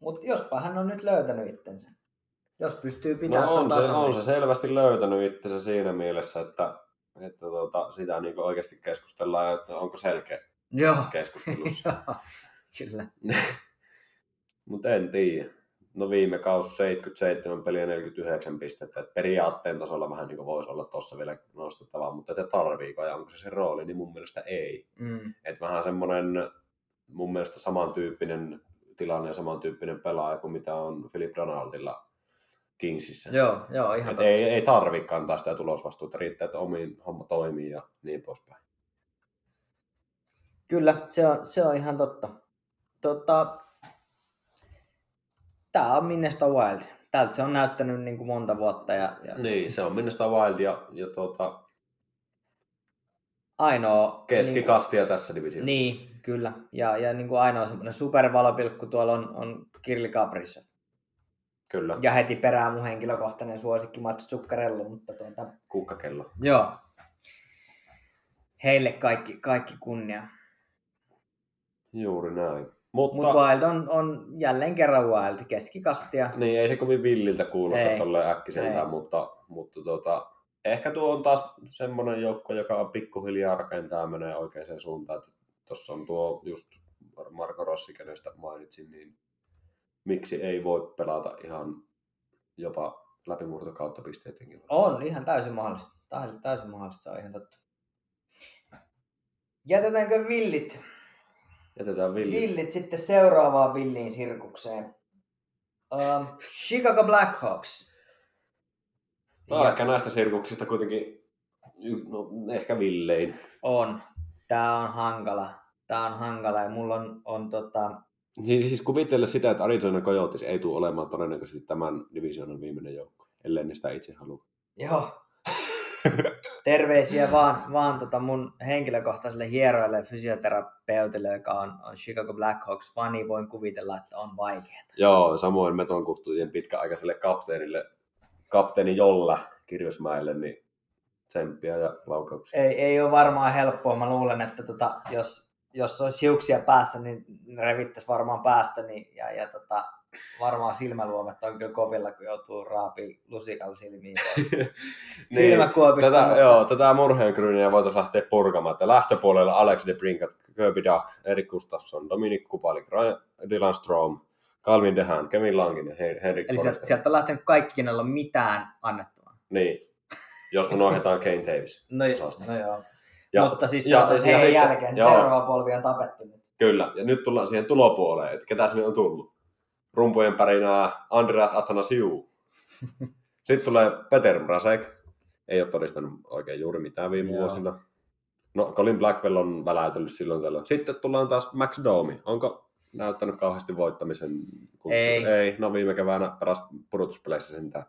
Speaker 3: mutta jospa hän on nyt löytänyt itsensä. Jos pystyy pitämään
Speaker 2: No on
Speaker 3: ton
Speaker 2: se, on se selvästi löytänyt itsensä siinä mielessä, että, että tuota, sitä niin oikeasti keskustellaan, että onko selkeä
Speaker 3: Joo,
Speaker 2: keskustelussa.
Speaker 3: Joo, kyllä.
Speaker 2: Mutta en tiedä. No viime kausi 77 peliä 49 pistettä. Et periaatteen tasolla vähän niin voisi olla tuossa vielä nostettavaa, mutta että tarviiko ja onko se se rooli, niin mun mielestä ei.
Speaker 3: Mm,
Speaker 2: Et vähän semmoinen mun mielestä samantyyppinen tilanne ja samantyyppinen pelaaja kuin mitä on Philip Donaldilla Kingsissä.
Speaker 3: joo, joo, ihan
Speaker 2: Et ei, ei tarvi kantaa sitä tulosvastuuta, riittää, että omiin homma toimii ja niin poispäin.
Speaker 3: Kyllä, se on, se on ihan totta. Tota, Tämä on Minnesota Wild. Tältä se on näyttänyt niin kuin monta vuotta ja, ja
Speaker 2: Niin, se on Minnesota Wild ja, ja tuota,
Speaker 3: ainoa...
Speaker 2: keskikastia tässä divisioonassa.
Speaker 3: Niin, niin, kyllä. Ja, ja niin kuin ainoa semmoinen supervalopilkku tuolla on, on Kirli Kaprizov.
Speaker 2: Kyllä,
Speaker 3: Ja heti perään mun henkilökohtainen suosikki Mats Zuccarello, mutta tuota,
Speaker 2: kukkakello.
Speaker 3: joo. Heille kaikki, kaikki kunnia.
Speaker 2: Juuri näin. Mutta,
Speaker 3: Mutta Wild on, on jälleen kerran Wild, keskikastia.
Speaker 2: niin ei se kovin villiltä kuulosta tolleen äkkiseltään, mutta, mutta tota, ehkä tuo on taas semmoinen joukko, joka on pikkuhiljaa rakentaa ja menee oikeaan suuntaan. Tuossa on tuo just Marko Rossi, kenestä mainitsin, niin miksi ei voi pelata ihan jopa läpimurto kautta pisteidenkin.
Speaker 3: On ihan täysin mahdollista. Täysin, täysin mahdollista, on ihan totta. Jätetäänkö villit,
Speaker 2: Jätetään villi.
Speaker 3: villit sitten seuraavaan villiin sirkukseen? Um, Chicago Blackhawks.
Speaker 2: Tämä on
Speaker 3: Ja
Speaker 2: ehkä näistä sirkuksista kuitenkin no, ehkä villein.
Speaker 3: on. Tää on hankala. Tää on hankala ja mulla on, on tota,
Speaker 2: Niin siis kuvitella sitä, että Arizona Coyotes ei tule olemaan todennäköisesti tämän divisioonan viimeinen joukko, ellei ne sitä itse halua.
Speaker 3: Joo. Terveisiä vaan, vaan tota mun henkilökohtaiselle hieroille fysioterapeutille, joka on, on Chicago Blackhawks fani. Voin kuvitella, että on vaikeaa.
Speaker 2: Joo, samoin Meton kuhtujen pitkäaikaiselle kapteenille, kapteeni Jolla Kirjosmäelle, niin tsemppiä ja laukauksia.
Speaker 3: Ei, ei ole varmaan helppoa. Mä luulen, että tota, jos, jos olisi hiuksia päässä, niin revittäisi varmaan päästä. Niin, ja, ja tota, varmaan silmäluomet on kyllä kovilla, kun joutuu raapii lusikalla silmiin.
Speaker 2: Niin. tätä,
Speaker 3: mutta-
Speaker 2: joo, tätä murheenkryyniä voitaisiin lähteä purkamaan. Että lähtöpuolella Alex de Brinkat, Kirby Duck, Erik Gustafsson, Dominik Kupalik, Ryan, Dylan Strom, Calvin Dehan, Kevin Langin ja Hen- Henrik
Speaker 3: Eli sieltä, sieltä on lähtenyt kaikki, joilla on mitään annettavaa.
Speaker 2: Niin, jos unohdetaan Kane Davis.
Speaker 3: No,
Speaker 2: Osasta.
Speaker 3: no joo.
Speaker 2: Ja,
Speaker 3: Mutta siis
Speaker 2: ja-
Speaker 3: ja,
Speaker 2: sitten-
Speaker 3: jälkeen se
Speaker 2: joo.
Speaker 3: seuraava polvi on tapettu.
Speaker 2: Kyllä, ja nyt tullaan siihen tulopuoleen, että ketä sinne on tullut. Rumpujen pärinää Andreas Athanasiu. Sitten tulee Peter Mrazek. Ei ole todistanut oikein juuri mitään viime
Speaker 3: Joo.
Speaker 2: vuosina. No, Colin Blackwell on väläytellyt silloin tällöin. Sitten tullaan taas Max Domi. Onko näyttänyt kauheasti voittamisen? Kun...
Speaker 3: Ei.
Speaker 2: Ei. No viime keväänä paras pudotuspeleissä sentään.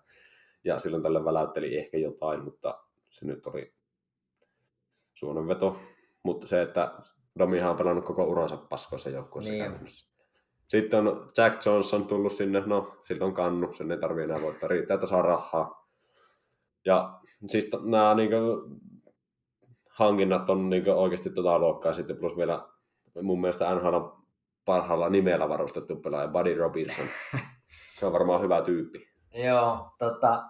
Speaker 2: Ja silloin tällä väläytteli ehkä jotain, mutta se nyt oli suonenveto. Mutta se, että Domihan on pelannut koko uransa paskoissa joukkueessa
Speaker 3: Niin.
Speaker 2: käytännössä. Sitten on Jack Johnson tullut sinne, no silloin kannu, sen ei tarvitse enää voittaa, riittää, että saa rahaa. Ja siis nämä niin hankinnat on niin oikeasti tota luokkaa sitten plus vielä mun mielestä NHL on parhaalla nimellä varustettu pelaaja Buddy Robinson. Se on varmaan hyvä tyyppi.
Speaker 3: Joo, tota,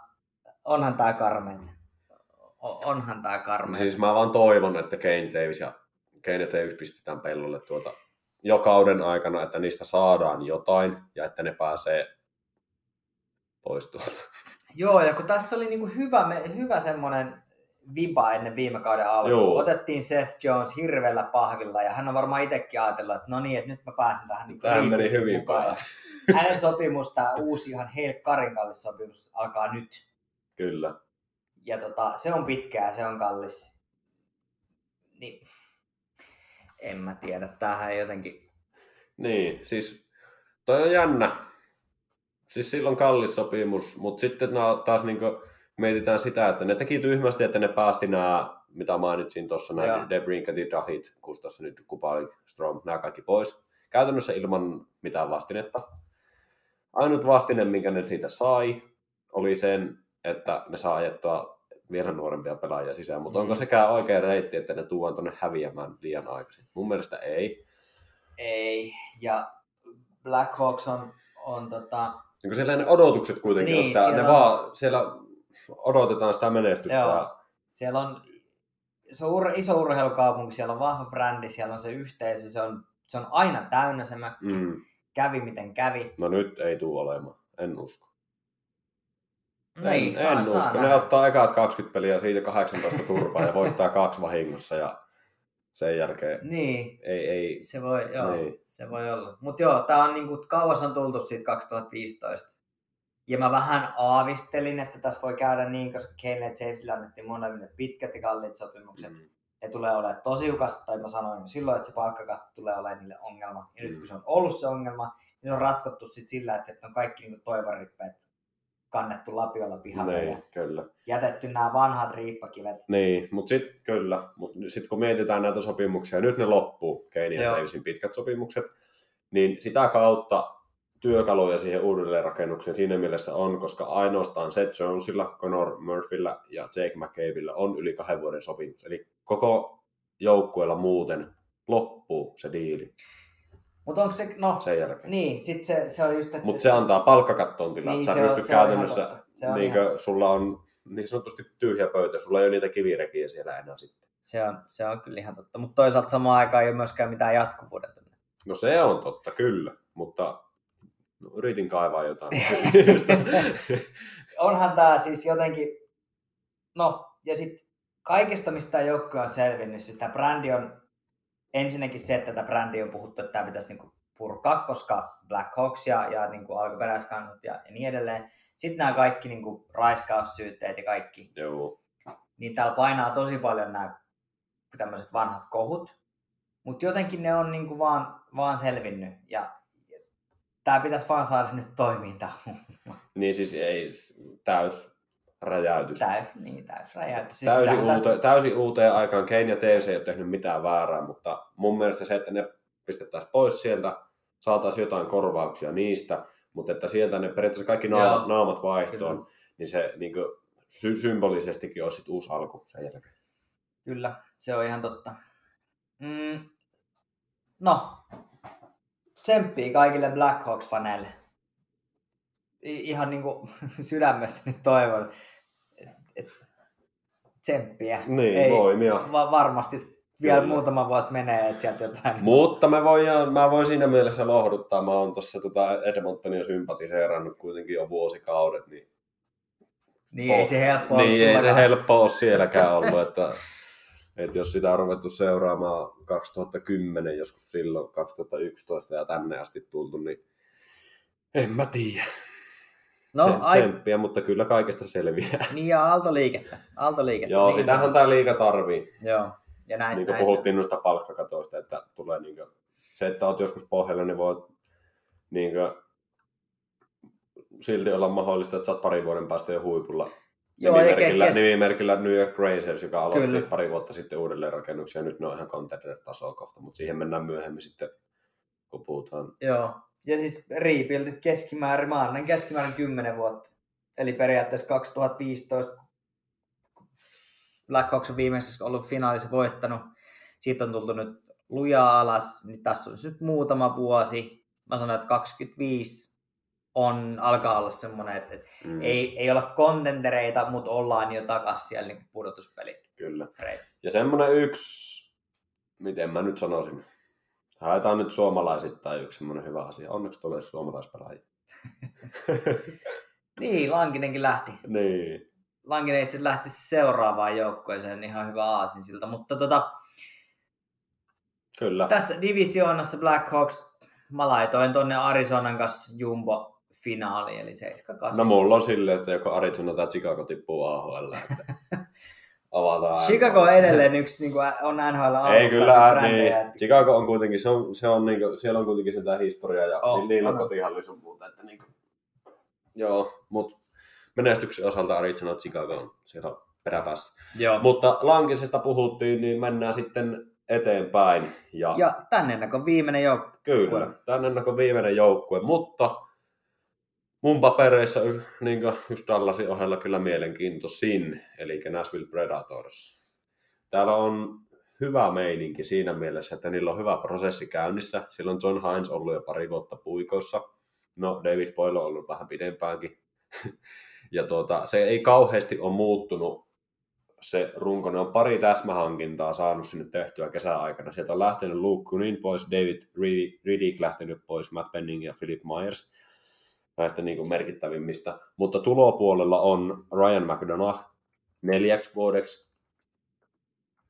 Speaker 3: onhan tää karmeita. O- onhan tää karmeita.
Speaker 2: Siis mä vaan toivon, että Kane Davis ja Kane ja Davis pistetään pellolle tuota jo kauden aikana, että niistä saadaan jotain ja että ne pääsee pois tuolta.
Speaker 3: Joo, ja kun tässä oli niinku hyvä, hyvä semmoinen viba ennen viime kauden alkua.
Speaker 2: Joo.
Speaker 3: Otettiin Seth Jones hirveällä pahvilla ja hän on varmaan itsekin ajatellut, että no niin, että nyt mä pääsen tähän niin
Speaker 2: Tämähän meni hyvin.
Speaker 3: Ja Hänen sopimus, tämä uusi ihan kallis sopimus alkaa nyt.
Speaker 2: Kyllä.
Speaker 3: Ja tota, se on pitkää, se on kallis. Niin, en mä tiedä, tämähän jotenkin...
Speaker 2: Niin, siis toi on jännä. Siis silloin kallis sopimus, mutta sitten nää taas niinku mietitään sitä, että ne teki tyhmästi, että ne päästi nämä, mitä mainitsin tuossa, nämä Debrinkat, Dahit, Kustas, nyt Kupalik, Strom, nämä kaikki pois. Käytännössä ilman mitään vastinetta. Ainut vastine, minkä ne siitä sai, oli sen, että ne saa ajettua vielä nuorempia pelaajia sisään, mutta
Speaker 3: Mm.
Speaker 2: onko sekään oikea reitti, että ne tuodaan tuonne häviämään liian aikaisin? Mun mielestä ei.
Speaker 3: Ei, ja Black Hawks on, on tota,
Speaker 2: Niin siellä ne odotukset kuitenkin
Speaker 3: Niin,
Speaker 2: on sitä,
Speaker 3: siellä
Speaker 2: ne
Speaker 3: on-
Speaker 2: vaan, siellä odotetaan sitä menestystä.
Speaker 3: Joo. Siellä on, se on ur, iso urheilukaupunki, siellä on vahva brändi, siellä on se yhteisö, se on, se on aina täynnä se mökki,
Speaker 2: mm,
Speaker 3: kävi miten kävi.
Speaker 2: no nyt ei tule olemaan, en usko.
Speaker 3: Niin,
Speaker 2: en,
Speaker 3: saa-
Speaker 2: en
Speaker 3: saa
Speaker 2: usko.
Speaker 3: nähdä.
Speaker 2: Ne ottaa ekat 20 peliä siitä 18 turpaa ja voittaa kaksi vahingossa ja sen jälkeen
Speaker 3: Niin,
Speaker 2: ei, ei,
Speaker 3: se voi, joo,
Speaker 2: Niin.
Speaker 3: se voi olla. Mutta joo, tää on niinku, kauas on tultu siitä 2015. Ja mä vähän aavistelin, että tässä voi käydä niin, koska Kane ja Jamesille annettiin molemmille pitkät ja kalliit sopimukset.
Speaker 2: mm,
Speaker 3: Ne tulee olemaan tosi hukasta, tai mä sanoin jo silloin, että se palkkakatto tulee olemaan niille ongelma. Ja nyt
Speaker 2: Mm.
Speaker 3: kun se on ollut se ongelma, niin se on ratkottu sit sillä, että on kaikki niin toivorippeet kannettu lapiolla pihalle ja
Speaker 2: niin, kyllä.
Speaker 3: jätetty nämä vanhat riippakivet.
Speaker 2: Niin, mutta sitten kyllä, mutta sitten kun mietitään näitä sopimuksia, nyt ne loppuu, Kane ja. Davisin pitkät sopimukset, niin sitä kautta työkaluja siihen uudelleenrakennukseen siinä mielessä on, koska ainoastaan Seth Jonesilla, Conor Murphyllä ja Jake McCabeillä on yli kahden vuoden sopimus. Eli koko joukkueella muuten loppuu se diili.
Speaker 3: Mutta onko se, no,
Speaker 2: sen jälkeen.
Speaker 3: niin, sit se, se on just, että...
Speaker 2: Mutta se antaa palkkakattoon tilaa,
Speaker 3: Niin,
Speaker 2: että sä
Speaker 3: se on-
Speaker 2: pystyt
Speaker 3: on
Speaker 2: käytännössä,
Speaker 3: totta. Se on
Speaker 2: niin
Speaker 3: ihan-
Speaker 2: sulla on niin sanotusti tyhjä pöytä, sulla ei ole niitä kivirekiä siellä enää sitten.
Speaker 3: Se on, se on kyllä ihan totta. Mutta toisaalta samaan aikaan ei ole myöskään mitään jatkuvuuden.
Speaker 2: No se on totta, kyllä, mutta no, yritin kaivaa jotain.
Speaker 3: Onhan tämä siis jotenkin... No, ja sitten kaikesta, mistä tämä joukkue on selvinnyt, siis tämä brändi on ensinnäkin se, että tätä brändiä on puhuttu, että tämä pitäisi niinku purkaa, koska Black Hawks ja, ja niinku alkuperäiskansat ja, ja niin edelleen. Sitten nämä kaikki niinku raiskaussyytteet ja kaikki,
Speaker 2: Joo.
Speaker 3: niin täällä painaa tosi paljon nämä tämmöiset vanhat kohut, mutta jotenkin ne on niinku vaan, vaan selvinnyt ja, ja tämä pitäisi vaan saada nyt toimiin tämä
Speaker 2: Niin siis ei täys räjäytys.
Speaker 3: täys, niin täys räjäytys. Siis
Speaker 2: Täysin,
Speaker 3: sitähän
Speaker 2: uute, täysin uuteen aikaan. Kane ja TC ei ole tehnyt mitään väärää, mutta mun mielestä se, että ne pistettäisiin pois sieltä, saataisiin jotain korvauksia niistä, mutta että sieltä ne periaatteessa kaikki
Speaker 3: Joo.
Speaker 2: naamat, naamat vaihtoon, niin se niin kuin, sy- symbolisestikin olisi sit uusi alku sen jälkeen.
Speaker 3: Kyllä, se on ihan totta. Mm. No, tsemppii kaikille Black Hawks-faneille. I- ihan niin kuin sydämestäni toivon, että et, tsemppiä.
Speaker 2: Niin,
Speaker 3: Ei,
Speaker 2: voimia.
Speaker 3: Va- varmasti vielä
Speaker 2: Kyllä.
Speaker 3: muutama vuosi menee, että sieltä jotain...
Speaker 2: Mutta me voidaan, mä voin siinä mielessä lohduttaa. Mä oon tuossa tota Edmontonia sympatiseerannut kuitenkin jo vuosikaudet, niin,
Speaker 3: niin ei se helppo ole
Speaker 2: niin ei se helppo ole sielläkään ollut, että, että jos sitä on ruvettu seuraamaan 2010, joskus silloin 2011 ja tänne asti tultu, niin en mä tiedä.
Speaker 3: No,
Speaker 2: Sen-
Speaker 3: ai,
Speaker 2: Tsemppiä, mutta kyllä kaikesta selviää.
Speaker 3: niin ja aaltoliikettä. aaltoliikettä.
Speaker 2: Joo,
Speaker 3: niin
Speaker 2: sitähän tää liiga tarvii.
Speaker 3: Joo, ja näin,
Speaker 2: niin kuin
Speaker 3: näin
Speaker 2: puhuttiin noista palkkakatoista, että tulee niin kuin, se, että olet joskus pohjalla, niin voit niin kuin, silti olla mahdollista, että oot parin vuoden päästä jo huipulla.
Speaker 3: Joo,
Speaker 2: nimimerkillä,
Speaker 3: kes-
Speaker 2: nimimerkillä New York Racers, joka aloitti
Speaker 3: Kyllä.
Speaker 2: pari vuotta sitten uudelleen rakennuksia, nyt ne on ihan contender-tasoa kohta, mutta siihen mennään myöhemmin sitten, kun puhutaan.
Speaker 3: Joo. Ja siis rebuildit keskimäärin, mä annan keskimäärin 10 vuotta. Eli periaatteessa 2015 Black Hawks on viimeisessä ollut finaalissa voittanut. Siitä on tultu nyt lujaa alas, niin tässä on nyt muutama vuosi. Mä sanoin, että 25 on, alkaa olla semmoinen, että, että
Speaker 2: Mm,
Speaker 3: ei, ei olla kontendereita, mutta ollaan jo takas siellä niin pudotuspeli.
Speaker 2: Kyllä.
Speaker 3: freimissä.
Speaker 2: Ja semmoinen yksi, miten mä nyt sanoisin, haetaan nyt suomalaisittain yksi semmoinen hyvä asia. Onneksi tulee suomalaispelaajia.
Speaker 3: Niin, Lankinenkin lähti.
Speaker 2: niin.
Speaker 3: Lankinen itse lähti seuraavaan joukkueeseen, ihan hyvä aasinsilta. Mutta tota,
Speaker 2: Kyllä.
Speaker 3: tässä divisioonassa Black Hawks mä laitoin tonne Arizonan kanssa Jumbo finaali, eli 7-8.
Speaker 2: No mulla on silleen, että joko Arizona tai Chicago tippuu AHL. Että avataan.
Speaker 3: Chicago on edelleen yksi niin kuin on NHL
Speaker 2: Ei kyllä, niin. Chicago on kuitenkin, se on, se on niin kuin, siellä on kuitenkin sitä historiaa ja
Speaker 3: Oh,
Speaker 2: niillä on kotihallisuus muuta. Että niin kuin, joo, mutta menestyksen osalta Arizona Chicago on siellä peräpäässä.
Speaker 3: Joo.
Speaker 2: Mutta Lankisesta puhuttiin, niin mennään sitten eteenpäin. Ja, ja
Speaker 3: Ja tänne ennakon viimeinen joukkue.
Speaker 2: kyllä, tänne ennakon viimeinen joukkue, mutta mun papereissa niin just Dallasin ohella kyllä mielenkiintoisin, eli Nashville Predators. Täällä on hyvä meininki siinä mielessä, että niillä on hyvä prosessi käynnissä. Sillä on John Hines ollut jo pari vuotta puikoissa. No, David Boyle on ollut vähän pidempäänkin. ja tuota, se ei kauheasti ole muuttunut se runko. Ne on pari täsmähankintaa saanut sinne tehtyä kesäaikana. Sieltä on lähtenyt Luke Kunin pois, David Riddick lähtenyt pois, Matt Penning ja Philip Myers näistä niin kuin merkittävimmistä. Mutta tulopuolella on Ryan McDonough neljäksi vuodeksi,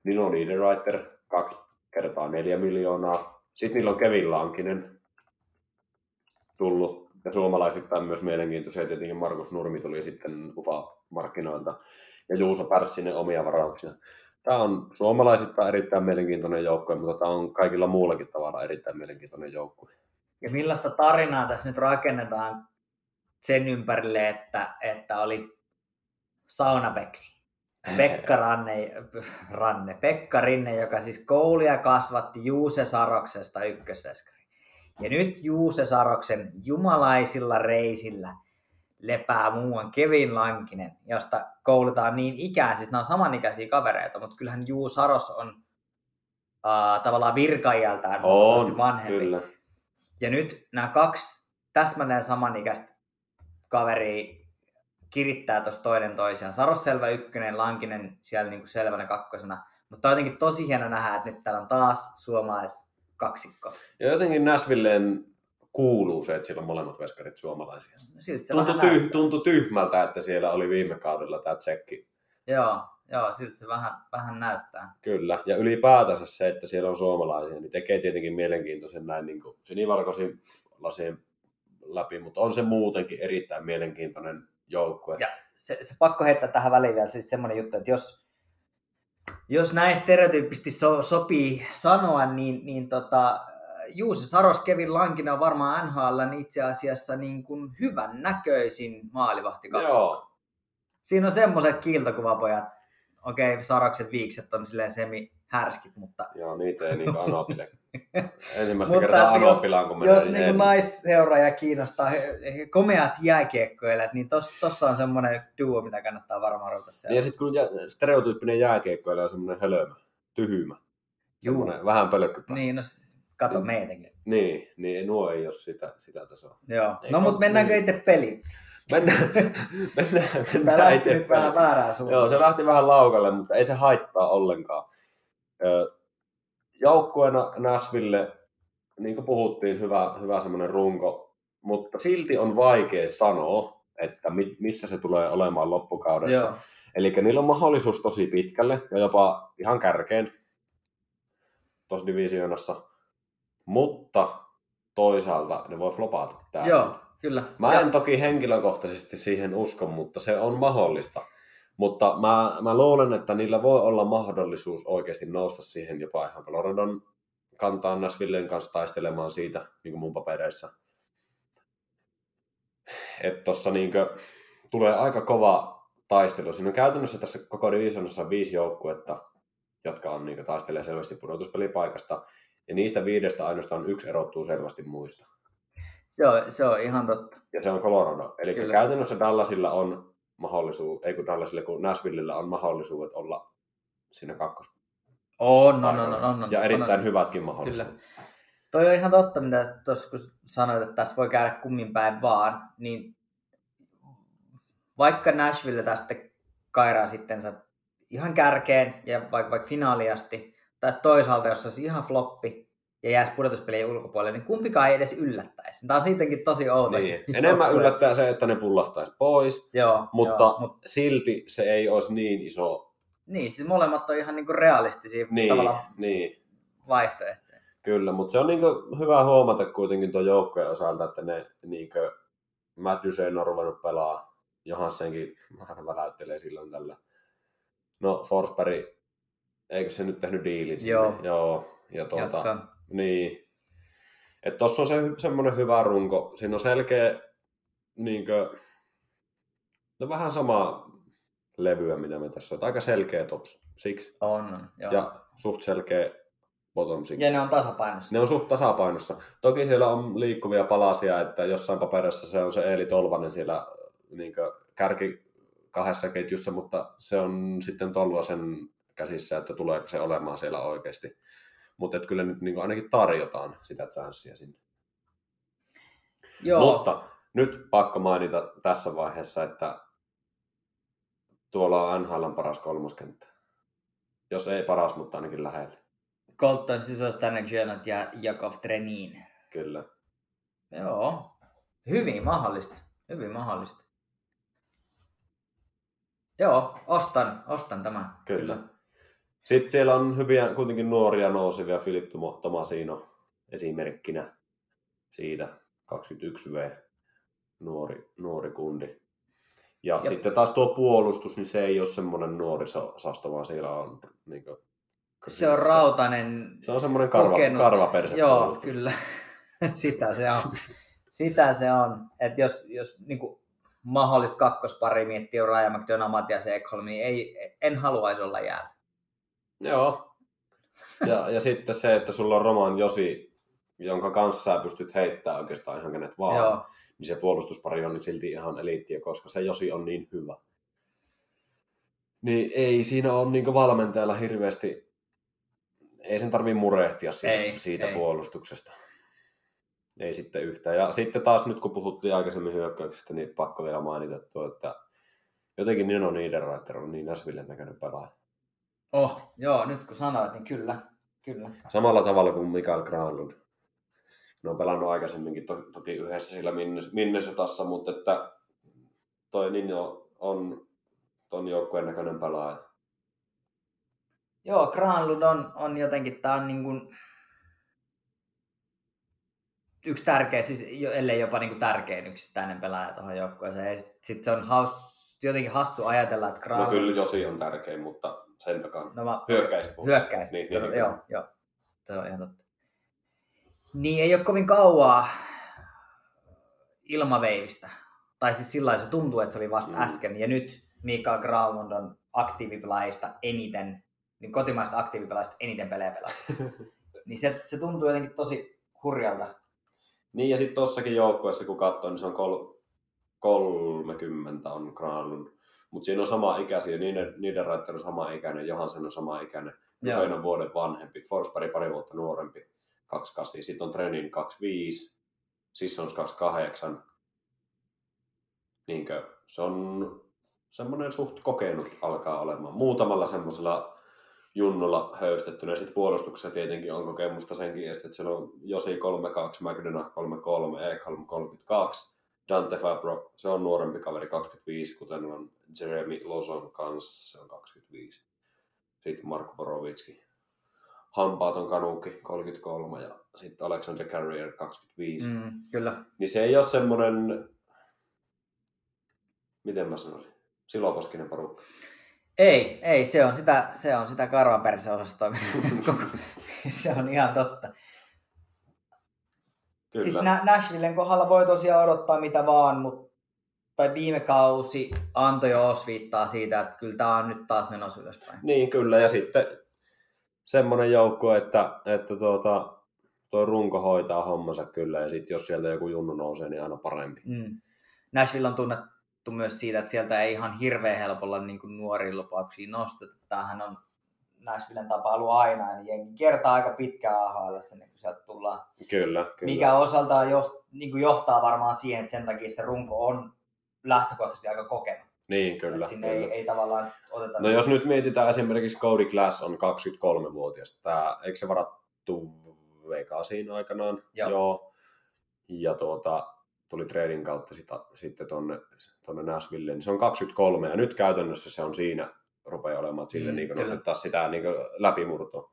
Speaker 2: Nino Niederreiter kaksi kertaa neljä miljoonaa. Sitten niillä on Kevin Lankinen tullut, ja suomalaisittain myös mielenkiintoisia. Tietenkin Markus Nurmi tuli sitten UFA-markkinoilta, ja Juuso Pärssinen omia varauksia. Tämä on suomalaisittain erittäin mielenkiintoinen joukkue, mutta tämä on kaikilla muullakin tavalla erittäin mielenkiintoinen joukkue.
Speaker 3: Ja millaista tarinaa tässä nyt rakennetaan sen ympärille, että, että oli saunapeksi. Pekka Ranne, Ranne, Pekka Rinne, joka siis koulia kasvatti Juuse Saroksesta ykkösveskari. Ja nyt Juuse Saroksen jumalaisilla reisillä lepää muuan Kevin Lankinen, josta koulutaan niin ikään, siis nämä on samanikäisiä kavereita, mutta kyllähän Juu Saros on uh, tavallaan virkaiältään huomattavasti vanhempi.
Speaker 2: kyllä.
Speaker 3: Ja nyt nämä kaksi täsmälleen samanikäistä kaveria kirittää tuossa toinen toisiaan. Saros selvä ykkönen, Lankinen siellä niinku selvänä kakkosena. Mutta on jotenkin tosi hieno nähdä, että nyt täällä on taas suomalais kaksikko.
Speaker 2: Ja jotenkin Näsvilleen kuuluu se, että siellä on molemmat veskarit suomalaisia.
Speaker 3: Se
Speaker 2: Tuntui, tyh, tuntui tyhmältä, että siellä oli viime kaudella tämä tsekki.
Speaker 3: Joo, joo, siltä se vähän, vähän näyttää.
Speaker 2: Kyllä, ja ylipäätänsä se, että siellä on suomalaisia, niin tekee tietenkin mielenkiintoisen näin niin kuin sinivalkoisin lasien läpi, mutta on se muutenkin erittäin mielenkiintoinen joukkue.
Speaker 3: Ja se, se pakko heittää tähän väliin vielä siis semmoinen juttu, että jos, jos näin stereotyyppisesti so, sopii sanoa, niin, niin tota, Juuse Saros, Kevin Lankinen on varmaan NHLn itse asiassa niin kuin hyvän näköisin maalivahti
Speaker 2: Joo,
Speaker 3: Siinä on semmoiset kiiltokuvapojat, okei, Saroksen viikset on silleen semi härskit, mutta
Speaker 2: joo, niitä ei niin Anopille. Ensimmäistä
Speaker 3: Mutta
Speaker 2: kertaa Anopilaan, kun
Speaker 3: jos niin
Speaker 2: ennen.
Speaker 3: naisseuraaja kiinnostaa komeat jääkiekkoilijat, niin tos, tossa on semmoinen duo, mitä kannattaa varmaan ruveta
Speaker 2: Niin ja sitten kun jä, stereotyyppinen jääkiekkoilija on semmoinen hölmö, tyhmä,
Speaker 3: Juu.
Speaker 2: vähän pölkkypä. Niin.
Speaker 3: Niin, no kato meitäkin.
Speaker 2: niin, niin nuo ei ole sitä, sitä tasoa.
Speaker 3: Joo.
Speaker 2: Ei
Speaker 3: No mutta mennäänkö
Speaker 2: niin.
Speaker 3: itse peliin?
Speaker 2: Mennään, mennään,
Speaker 3: Tämä
Speaker 2: mennään
Speaker 3: lähti nyt vähän väärään suuntaan.
Speaker 2: Joo, se lähti vähän laukalle, mutta ei se haittaa ollenkaan. Joukkueena Nashville, niin kuin puhuttiin, hyvä, hyvä semmoinen runko, mutta silti on vaikea sanoa, että mi- missä se tulee olemaan loppukaudessa.
Speaker 3: Joo.
Speaker 2: Eli niillä on mahdollisuus tosi pitkälle ja jopa ihan kärkeen tuossa divisioonassa, mutta toisaalta ne voi flopata täällä.
Speaker 3: Joo, kyllä.
Speaker 2: Mä
Speaker 3: Ja-
Speaker 2: en toki henkilökohtaisesti siihen usko, mutta se on mahdollista. Mutta mä, mä luulen, että niillä voi olla mahdollisuus oikeasti nousta siihen jopa ihan Coloradon kantaan Nashvillen kanssa taistelemaan siitä, niin kuin mun papereissa. Että tossa niinkö tulee aika kova taistelu. Siinä on käytännössä tässä koko divisionassa on viisi joukkuetta, jotka on niinkö taistelee selvästi pudotuspelipaikasta. Ja niistä viidestä ainoastaan yksi erottuu selvästi muista.
Speaker 3: Se on, se on ihan totta.
Speaker 2: ja se on Colorado. Eli
Speaker 3: Kyllä.
Speaker 2: käytännössä Dallasilla on mahdollisuus, ei kun Dallasilla, kun Nashvillellä on mahdollisuudet olla siinä kakkos.
Speaker 3: On, on, on, on,
Speaker 2: ja erittäin
Speaker 3: on,
Speaker 2: hyvätkin
Speaker 3: Kyllä.
Speaker 2: mahdollisuudet.
Speaker 3: Toi on ihan totta, mitä tuossa kun sanoit, että tässä voi käydä kummin päin vaan, niin vaikka Nashville tästä kairaa sitten ihan kärkeen ja vaikka, vaikka finaaliasti, tai toisaalta jos se olisi ihan floppi ja jäisi pudotuspelien ulkopuolelle, niin kumpikaan ei edes yllättäisi. Tämä on siitäkin tosi outo.
Speaker 2: Niin. Enemmän yllättää se, että ne pullahtaisi pois,
Speaker 3: Joo,
Speaker 2: mutta
Speaker 3: joo, mut,
Speaker 2: silti se ei olisi niin iso
Speaker 3: niin, siis molemmat on ihan niinku realistisia
Speaker 2: niin,
Speaker 3: tavallaan
Speaker 2: niin,
Speaker 3: vaihtoehtoja.
Speaker 2: kyllä, mutta se on niin hyvä huomata kuitenkin tuon joukkojen osalta, että ne niin Matt Duchene on ruvennut pelaa, Johansenkin vähän väläyttelee silloin tällä. No Forsberg, eikö se nyt tehnyt diilin sinne?
Speaker 3: Joo.
Speaker 2: Joo. Ja tuota,
Speaker 3: Jatkaa.
Speaker 2: Niin. Että tossa on se, semmoinen hyvä runko. Siinä on selkeä, niinkö, no vähän sama levyä, mitä me tässä on. Aika selkeä top six
Speaker 3: On, on. Joo.
Speaker 2: ja suht selkeä bottom six.
Speaker 3: ja ne on tasapainossa.
Speaker 2: Ne on suht tasapainossa. Toki siellä on liikkuvia palasia, että jossain paperissa se on se Eeli Tolvanen siellä niinkö, kärki kahdessa ketjussa, mutta se on sitten Tolvasen käsissä, että tuleeko se olemaan siellä oikeasti. Mutta kyllä nyt niin ainakin tarjotaan sitä chanssia sinne.
Speaker 3: Joo.
Speaker 2: Mutta nyt pakko mainita tässä vaiheessa, että tuolla on NHLn paras kolmoskenttä. Jos ei paras, mutta ainakin lähellä.
Speaker 3: Colton Sisostanen Jonat ja Jakov Trenin.
Speaker 2: Kyllä.
Speaker 3: Joo. Hyvin mahdollista. Hyvin mahdollista. Joo, ostan, ostan tämän.
Speaker 2: Kyllä. Sitten siellä on hyviä, kuitenkin nuoria nousevia, Filip Tomasino esimerkkinä siitä, 21V, nuori, nuori kundi. Ja,
Speaker 3: Ja-
Speaker 2: sitten taas tuo puolustus, niin se ei ole semmoinen nuorisosasto, vaan siellä on niin kuin,
Speaker 3: Se on rautainen,
Speaker 2: Se on semmoinen karva,
Speaker 3: kokenut.
Speaker 2: karvaperse
Speaker 3: Joo,
Speaker 2: puolustus.
Speaker 3: kyllä. Sitä se on. Sitä se on. Että jos, jos niin kuin mahdollista kakkospari miettii Raja McDonough, Matias Ekholm, niin ei, en haluaisi olla jäällä.
Speaker 2: Joo. Ja, ja sitten se, että sulla on Roman Josi, jonka kanssa sä pystyt heittämään oikeastaan ihan kenet vaan,
Speaker 3: Joo.
Speaker 2: niin se puolustuspari on silti ihan eliittiä, koska se Josi on niin hyvä. Niin ei siinä ole niin valmentajalla hirveästi, ei sen tarvii murehtia siitä,
Speaker 3: Ei,
Speaker 2: siitä
Speaker 3: ei.
Speaker 2: puolustuksesta. ei sitten yhtään. Ja sitten taas nyt kun puhuttiin aikaisemmin hyökkäyksestä, niin pakko vielä mainita tuo, että jotenkin Nino Niederreiter on niin Näsvillen näköinen pelaaja.
Speaker 3: Oh, joo, nyt kun sanoit, niin kyllä. kyllä.
Speaker 2: Samalla tavalla kuin Mikael Granlund. Ne on pelannut aikaisemminkin to- toki yhdessä sillä Minnes- Minnesotassa, mutta että toi Nino on ton joukkueen näköinen pelaaja.
Speaker 3: Joo, Granlund on, on jotenkin, tää on niin kuin yksi tärkeä, siis ellei jopa niin kuin tärkein yksittäinen pelaaja tuohon joukkueeseen. Sitten sit se on haus, jotenkin hassu ajatella, että
Speaker 2: No
Speaker 3: Granlund...
Speaker 2: kyllä Josi on tärkein, mutta sen takana.
Speaker 3: No mä,
Speaker 2: Hyökkäistä puhuu.
Speaker 3: hyökkäistä.
Speaker 2: Niin,
Speaker 3: Niin,
Speaker 2: niin,
Speaker 3: joo,
Speaker 2: niin.
Speaker 3: joo. Se on ihan totta. Niin ei ole kovin kauaa ilmaveivistä. Tai siis sillä se tuntuu, että se oli vasta
Speaker 2: Mm.
Speaker 3: mm. äsken. Ja nyt Mikael Granlund on aktiivipelaajista eniten, niin kotimaista aktiivipelaajista eniten pelejä pelaa. niin se, se tuntuu jotenkin tosi hurjalta.
Speaker 2: Niin ja sitten tossakin joukkueessa kun katsoo, niin se on kol- 30 on Granlund. Mutta siinä on sama ikäisiä, niiden, niiden Reiter on sama ikäinen, Johansen on sama ikäinen. Usein on vuoden vanhempi, Forsberg pari vuotta nuorempi, 28, sitten on Trenin 25, Sissons 28. Niinkö, se on semmoinen suht kokenut alkaa olemaan. Muutamalla semmoisella junnulla höystettynä. Sitten puolustuksessa tietenkin on kokemusta senkin, että siellä on Josi 32, McDonough 33, Ekholm 32, Dante Fabro, se on nuorempi kaveri 25, kuten on Jeremy Lozon kanssa, se on 25. Sitten Marko Borovitski, hampaaton kanuukki 33 ja sitten Alexander Carrier 25. Mm.
Speaker 3: Kyllä.
Speaker 2: Niin se ei ole semmoinen, miten mä sanoisin, siloposkinen porukka.
Speaker 3: Ei, ei, se on sitä, se on sitä karvaperseosastoa. Se on ihan totta.
Speaker 2: Kyllä.
Speaker 3: Siis Nashvillen kohdalla voi tosiaan odottaa mitä vaan, mutta tai viime kausi antoi jo osviittaa siitä, että kyllä tämä on nyt taas menossa ylöspäin.
Speaker 2: Niin, kyllä. Ja sitten semmoinen joukko, että, että tuota, tuo runko hoitaa hommansa kyllä. Ja sitten jos sieltä joku junnu nousee, niin aina parempi.
Speaker 3: Mm. Nashville on tunnettu myös siitä, että sieltä ei ihan hirveän helpolla niin kuin nuoria lupauksia nosteta. Tämähän on Nashvillen tapa ollut aina, niin jengi kiertää aika pitkään AHL, niin kun sieltä tullaan.
Speaker 2: Kyllä, kyllä.
Speaker 3: Mikä osaltaan jo, niin kuin johtaa varmaan siihen, että sen takia se runko on lähtökohtaisesti aika kokenut.
Speaker 2: Niin, kyllä.
Speaker 3: Että sinne
Speaker 2: kyllä.
Speaker 3: ei, ei tavallaan oteta...
Speaker 2: No jos nyt mietitään esimerkiksi Cody Glass on 23-vuotias. Tää, eikö se varattu Vegasiin aikanaan?
Speaker 3: Joo.
Speaker 2: Joo. Ja tuota, tuli trading kautta sitä, sitten tonne, tonne Nashvilleen. Niin se on 23 ja nyt käytännössä se on siinä rupeaa olemaan, sille
Speaker 3: Mm,
Speaker 2: niin nostettaa sitä niin läpimurtoa.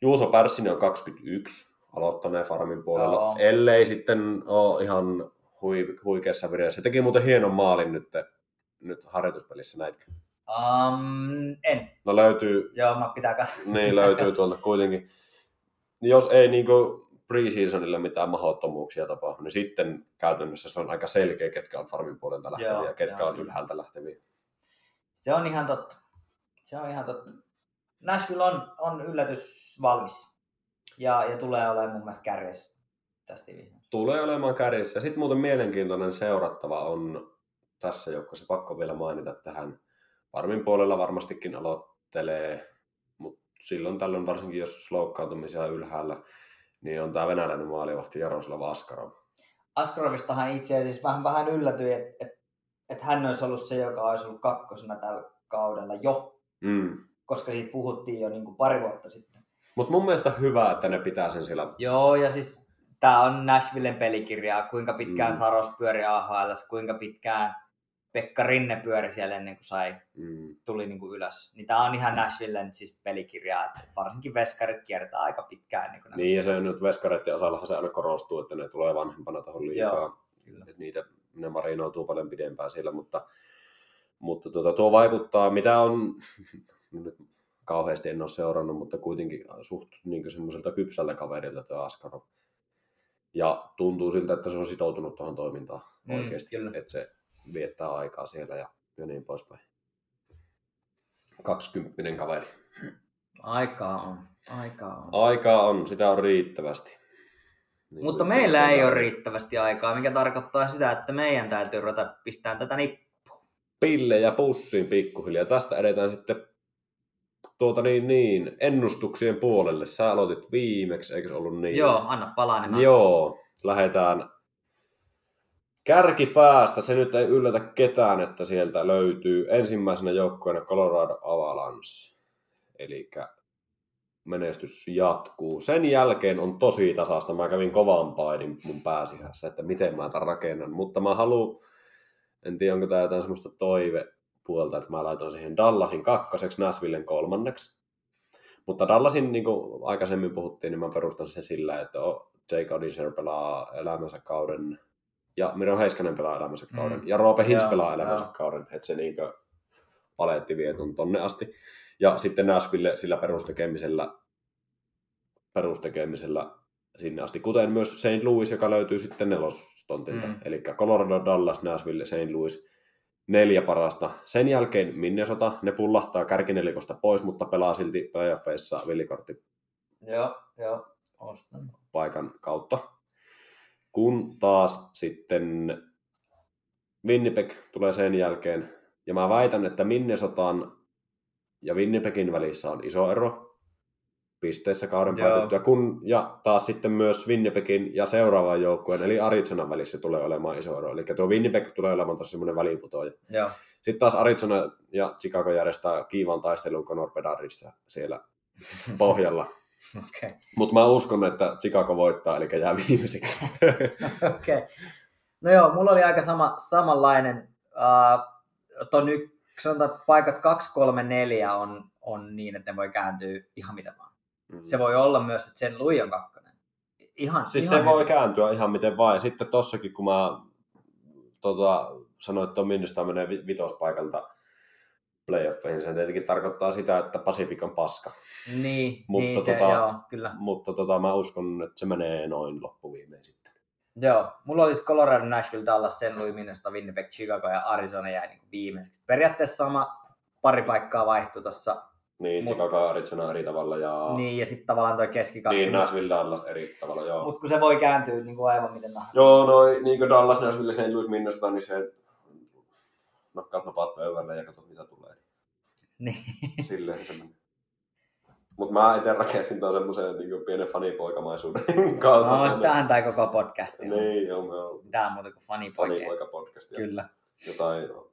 Speaker 2: Juuso Pärssinen on 21, aloittaneen farmin puolella.
Speaker 3: Joo.
Speaker 2: ellei sitten ole ihan hui, huikeassa vireessä. Se teki muuten hienon maalin nyt, nyt harjoituspelissä näitkö?
Speaker 3: Um, en.
Speaker 2: No löytyy,
Speaker 3: Joo, mä pitää katsoa.
Speaker 2: niin löytyy tuolta kuitenkin. Jos ei niinku preseasonille mitään mahdottomuuksia tapahdu, niin sitten käytännössä se on aika selkeä, ketkä on farmin puolelta lähteviä
Speaker 3: Joo,
Speaker 2: ja ketkä
Speaker 3: joo,
Speaker 2: on ylhäältä lähteviä.
Speaker 3: Se on ihan totta. Se on ihan totta. Nashville on, on yllätys valmis. Ja, ja tulee olemaan mun mielestä kärjessä tästä divisioonasta.
Speaker 2: Tulee olemaan kärjessä. Sitten muuten mielenkiintoinen seurattava on tässä joukkueessa, pakko vielä mainita tähän. Farmin puolella varmastikin aloittelee, mutta silloin tällöin varsinkin jos loukkaantumisia ylhäällä, niin on tämä venäläinen maalivahti Jaroslav Askarov.
Speaker 3: Askarovistahan itse asiassa vähän, vähän yllätyi, että et, et hän olisi ollut se, joka olisi ollut kakkosena tällä kaudella jo,
Speaker 2: Mm.
Speaker 3: koska siitä puhuttiin jo niin kuin pari vuotta sitten.
Speaker 2: Mutta mun mielestä hyvä, että ne pitää sen siellä
Speaker 3: Joo, ja siis tämä on Nashvillen pelikirjaa, kuinka pitkään
Speaker 2: Mm.
Speaker 3: Saros pyöri AHL, kuinka pitkään Pekka Rinne pyöri siellä ennen kuin sai,
Speaker 2: mm,
Speaker 3: tuli niin kuin ylös. Niin tämä on ihan Nashvillen siis pelikirjaa, että varsinkin veskarit kiertää aika pitkään. Niin, kuin
Speaker 2: Niin, ja se nyt veskareiden osallahan se aina korostuu, että ne tulee vanhempana tuohon liikaa.
Speaker 3: Joo, kyllä.
Speaker 2: Että niitä, ne marinoituu paljon pidempään siellä, mutta, mutta tuota, tuo vaikuttaa, mitä on, nyt kauheasti en ole seurannut, mutta kuitenkin suht niin semmoiselta kypsältä kaverilta tuo Askarov. Ja tuntuu siltä, että se on sitoutunut tuohon toimintaan
Speaker 3: Mm,
Speaker 2: oikeasti,
Speaker 3: kyllä.
Speaker 2: että se viettää aikaa siellä ja, ja niin poispäin. 20 kaveri.
Speaker 3: Aikaa on, aikaa on.
Speaker 2: Aikaa on, sitä on riittävästi. Niin
Speaker 3: Mutta meillä ei ole riittävästi aikaa, mikä tarkoittaa sitä, että meidän täytyy ruveta pistämään tätä nippuun.
Speaker 2: pillejä pussiin pikkuhiljaa. Tästä edetään sitten tuota niin, niin, ennustuksien puolelle. Sä aloitit viimeksi, eikö se ollut niin?
Speaker 3: Joo, anna palaa, niin.
Speaker 2: Joo, lähdetään kärkipäästä. Se nyt ei yllätä ketään, että sieltä löytyy ensimmäisenä joukkueena Colorado Avalanche. Eli menestys jatkuu. Sen jälkeen on tosi tasasta. Mä kävin kovan painin mun pääsisässä, että miten mä tämän rakennan. Mutta mä haluan, en tiedä onko tämä jotain semmoista toivepuolta, että mä laitan siihen Dallasin kakkoseksi, Nashvillen kolmanneksi. Mutta Dallasin, niin kuin aikaisemmin puhuttiin, niin mä perustan sen sillä, että Jake Odisher pelaa elämänsä kauden ja Miro Heiskanen pelaa elämänsä kauden mm. ja Roope Hintz pelaa elämänsä
Speaker 3: joo.
Speaker 2: kauden, että se niin paletti vie ton tonne asti. Ja sitten Nashville sillä perustekemisellä, perustekemisellä sinne asti, kuten myös St. Louis, joka löytyy sitten nelostontilta.
Speaker 3: Mm.
Speaker 2: Mm. Eli Colorado, Dallas, Nashville, St. Louis, neljä parasta. Sen jälkeen Minnesota, ne pullahtaa kärkinelikosta pois, mutta pelaa silti playoffeissa villikortti
Speaker 3: Joo, joo. Ostan.
Speaker 2: paikan kautta. Kun taas sitten Winnipeg tulee sen jälkeen, ja mä väitän, että Minnesotan ja Winnipegin välissä on iso ero pisteissä kauden
Speaker 3: Joo.
Speaker 2: päätettyä, kun, ja taas sitten myös Winnipegin ja seuraavan joukkueen, eli Arizonan välissä tulee olemaan iso ero. Eli tuo Winnipeg tulee olemaan tosi semmoinen väliinputoaja.
Speaker 3: Joo.
Speaker 2: Sitten taas Arizona ja Chicago järjestää kiivan taistelun Conor Bedardista siellä pohjalla.
Speaker 3: Okei.
Speaker 2: Mutta mä uskon, että Chicago voittaa, eli jää viimeiseksi.
Speaker 3: Okei. No joo, mulla oli aika sama, samanlainen. Uh, ton nyt, sanotaan, paikat 2, 3, 4 on, on niin, että ne voi kääntyä ihan mitä vaan.
Speaker 2: Mm.
Speaker 3: Se voi olla myös, että sen Lui on kakkonen. Ihan,
Speaker 2: Siis
Speaker 3: ihan
Speaker 2: se voi
Speaker 3: hyvin.
Speaker 2: kääntyä ihan miten vaan. Ja sitten tossakin, kun mä tota, sanoin, että Minnesota menee vi- vitospaikalta playoffeihin, se tietenkin tarkoittaa sitä, että Pacific on paska.
Speaker 3: Niin,
Speaker 2: Mutta
Speaker 3: niin se,
Speaker 2: tota-
Speaker 3: joo, kyllä.
Speaker 2: Mutta tota, mä uskon, että se menee noin loppuviimein sitten.
Speaker 3: Joo, mulla olisi Colorado, Nashville, Dallas, St. Louis, Minnesota, Winnipeg, Chicago ja Arizona jäi niin viimeiseksi. Periaatteessa sama pari paikkaa vaihtui tuossa.
Speaker 2: Niin,
Speaker 3: Mut-
Speaker 2: Chicago ja Arizona eri tavalla ja
Speaker 3: Niin, ja sitten tavallaan toi keskikasvu.
Speaker 2: niin Nashville Dallas eri tavalla, joo.
Speaker 3: Mutta kun se voi kääntyä niin kuin aivan miten tahansa.
Speaker 2: Joo, noi, niin kuin Dallas, Nashville, St. Louis, Minnesota, niin se nakkaat napaat pöydälle ja katsot mitä tulee.
Speaker 3: Niin.
Speaker 2: Silleen se. Mutta mä itse rakensin tuon semmoisen niin pienen fanipoikamaisuuden kautta.
Speaker 3: No, sitähän tämä koko podcast on.
Speaker 2: Niin, joo, me on
Speaker 3: Mitään muuta kuin fanipoikia.
Speaker 2: fanipoika-podcast
Speaker 3: Kyllä.
Speaker 2: jotain, no,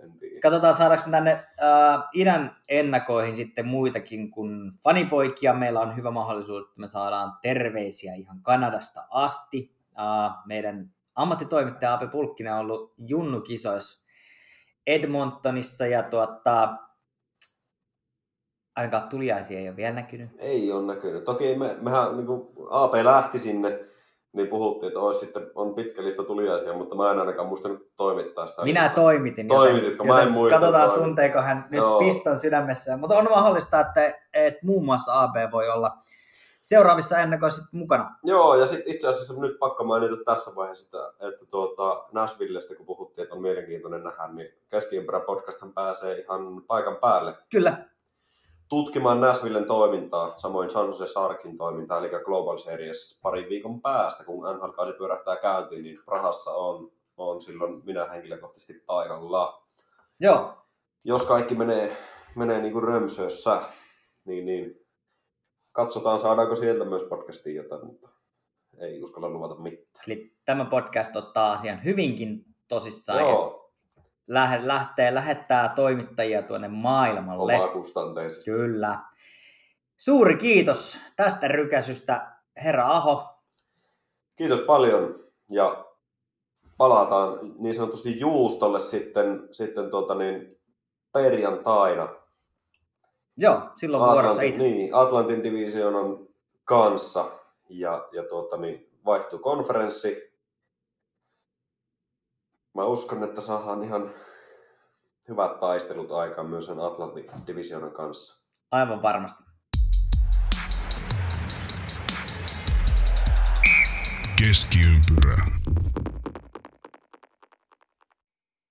Speaker 2: en tiedä.
Speaker 3: Katsotaan saadaanko tänne äh, idän ennakoihin sitten muitakin kuin fanipoikia. Meillä on hyvä mahdollisuus, että me saadaan terveisiä ihan Kanadasta asti. Äh, meidän ammattitoimittaja Ape Pulkkinen on ollut junnukisoissa Edmontonissa ja tuota, ainakaan tuliaisia ei ole vielä näkynyt.
Speaker 2: Ei ole näkynyt. Toki me, mehän, niin kuin AP lähti sinne, niin puhuttiin, että olisi sitten, on pitkä lista tuliaisia, mutta mä en ainakaan muistanut toimittaa sitä.
Speaker 3: Minä
Speaker 2: listaa.
Speaker 3: toimitin.
Speaker 2: Toimititko? Mä en muista,
Speaker 3: Katsotaan,
Speaker 2: että toimitin.
Speaker 3: tunteeko hän nyt
Speaker 2: Joo.
Speaker 3: piston sydämessä. Mutta on mahdollista, että, että muun muassa AB voi olla seuraavissa ennakoissa mukana.
Speaker 2: Joo, ja sitten itse asiassa nyt pakko mainita tässä vaiheessa, että, että tuota, Nashvillestä kun puhuttiin, että on mielenkiintoinen nähdä, niin Keskiympärä podcasthan pääsee ihan paikan päälle
Speaker 3: Kyllä,
Speaker 2: tutkimaan Nashvillen toimintaa, samoin San Jose Sharkin toimintaa, eli Global Series parin viikon päästä, kun NHL-kausi pyörähtää käyntiin, niin Prahassa on, on silloin minä henkilökohtaisesti paikalla.
Speaker 3: joo.
Speaker 2: Jos kaikki menee, menee niin kuin römsössä, niin, niin katsotaan saadaanko sieltä myös podcastiin jotain, mutta ei uskalla luvata mitään.
Speaker 3: Eli tämä podcast ottaa asian hyvinkin tosissaan
Speaker 2: Joo,
Speaker 3: lähe, lähtee, lähettää toimittajia tuonne maailmalle.
Speaker 2: omaa kustanteisesti.
Speaker 3: Kyllä. Suuri kiitos tästä rykäsystä, herra Aho.
Speaker 2: Kiitos paljon ja palataan niin sanotusti juustolle sitten, sitten tuota niin, perjantaina.
Speaker 3: Joo, silloin vuorossa
Speaker 2: Atlantin,
Speaker 3: itse.
Speaker 2: niin, Atlantin divisioonan kanssa ja, ja tuota niin, vaihtuu konferenssi. Mä uskon, että saadaan ihan hyvät taistelut aikaan myös sen Atlantin divisioonan kanssa.
Speaker 3: Aivan varmasti.
Speaker 1: Keskiympyrä.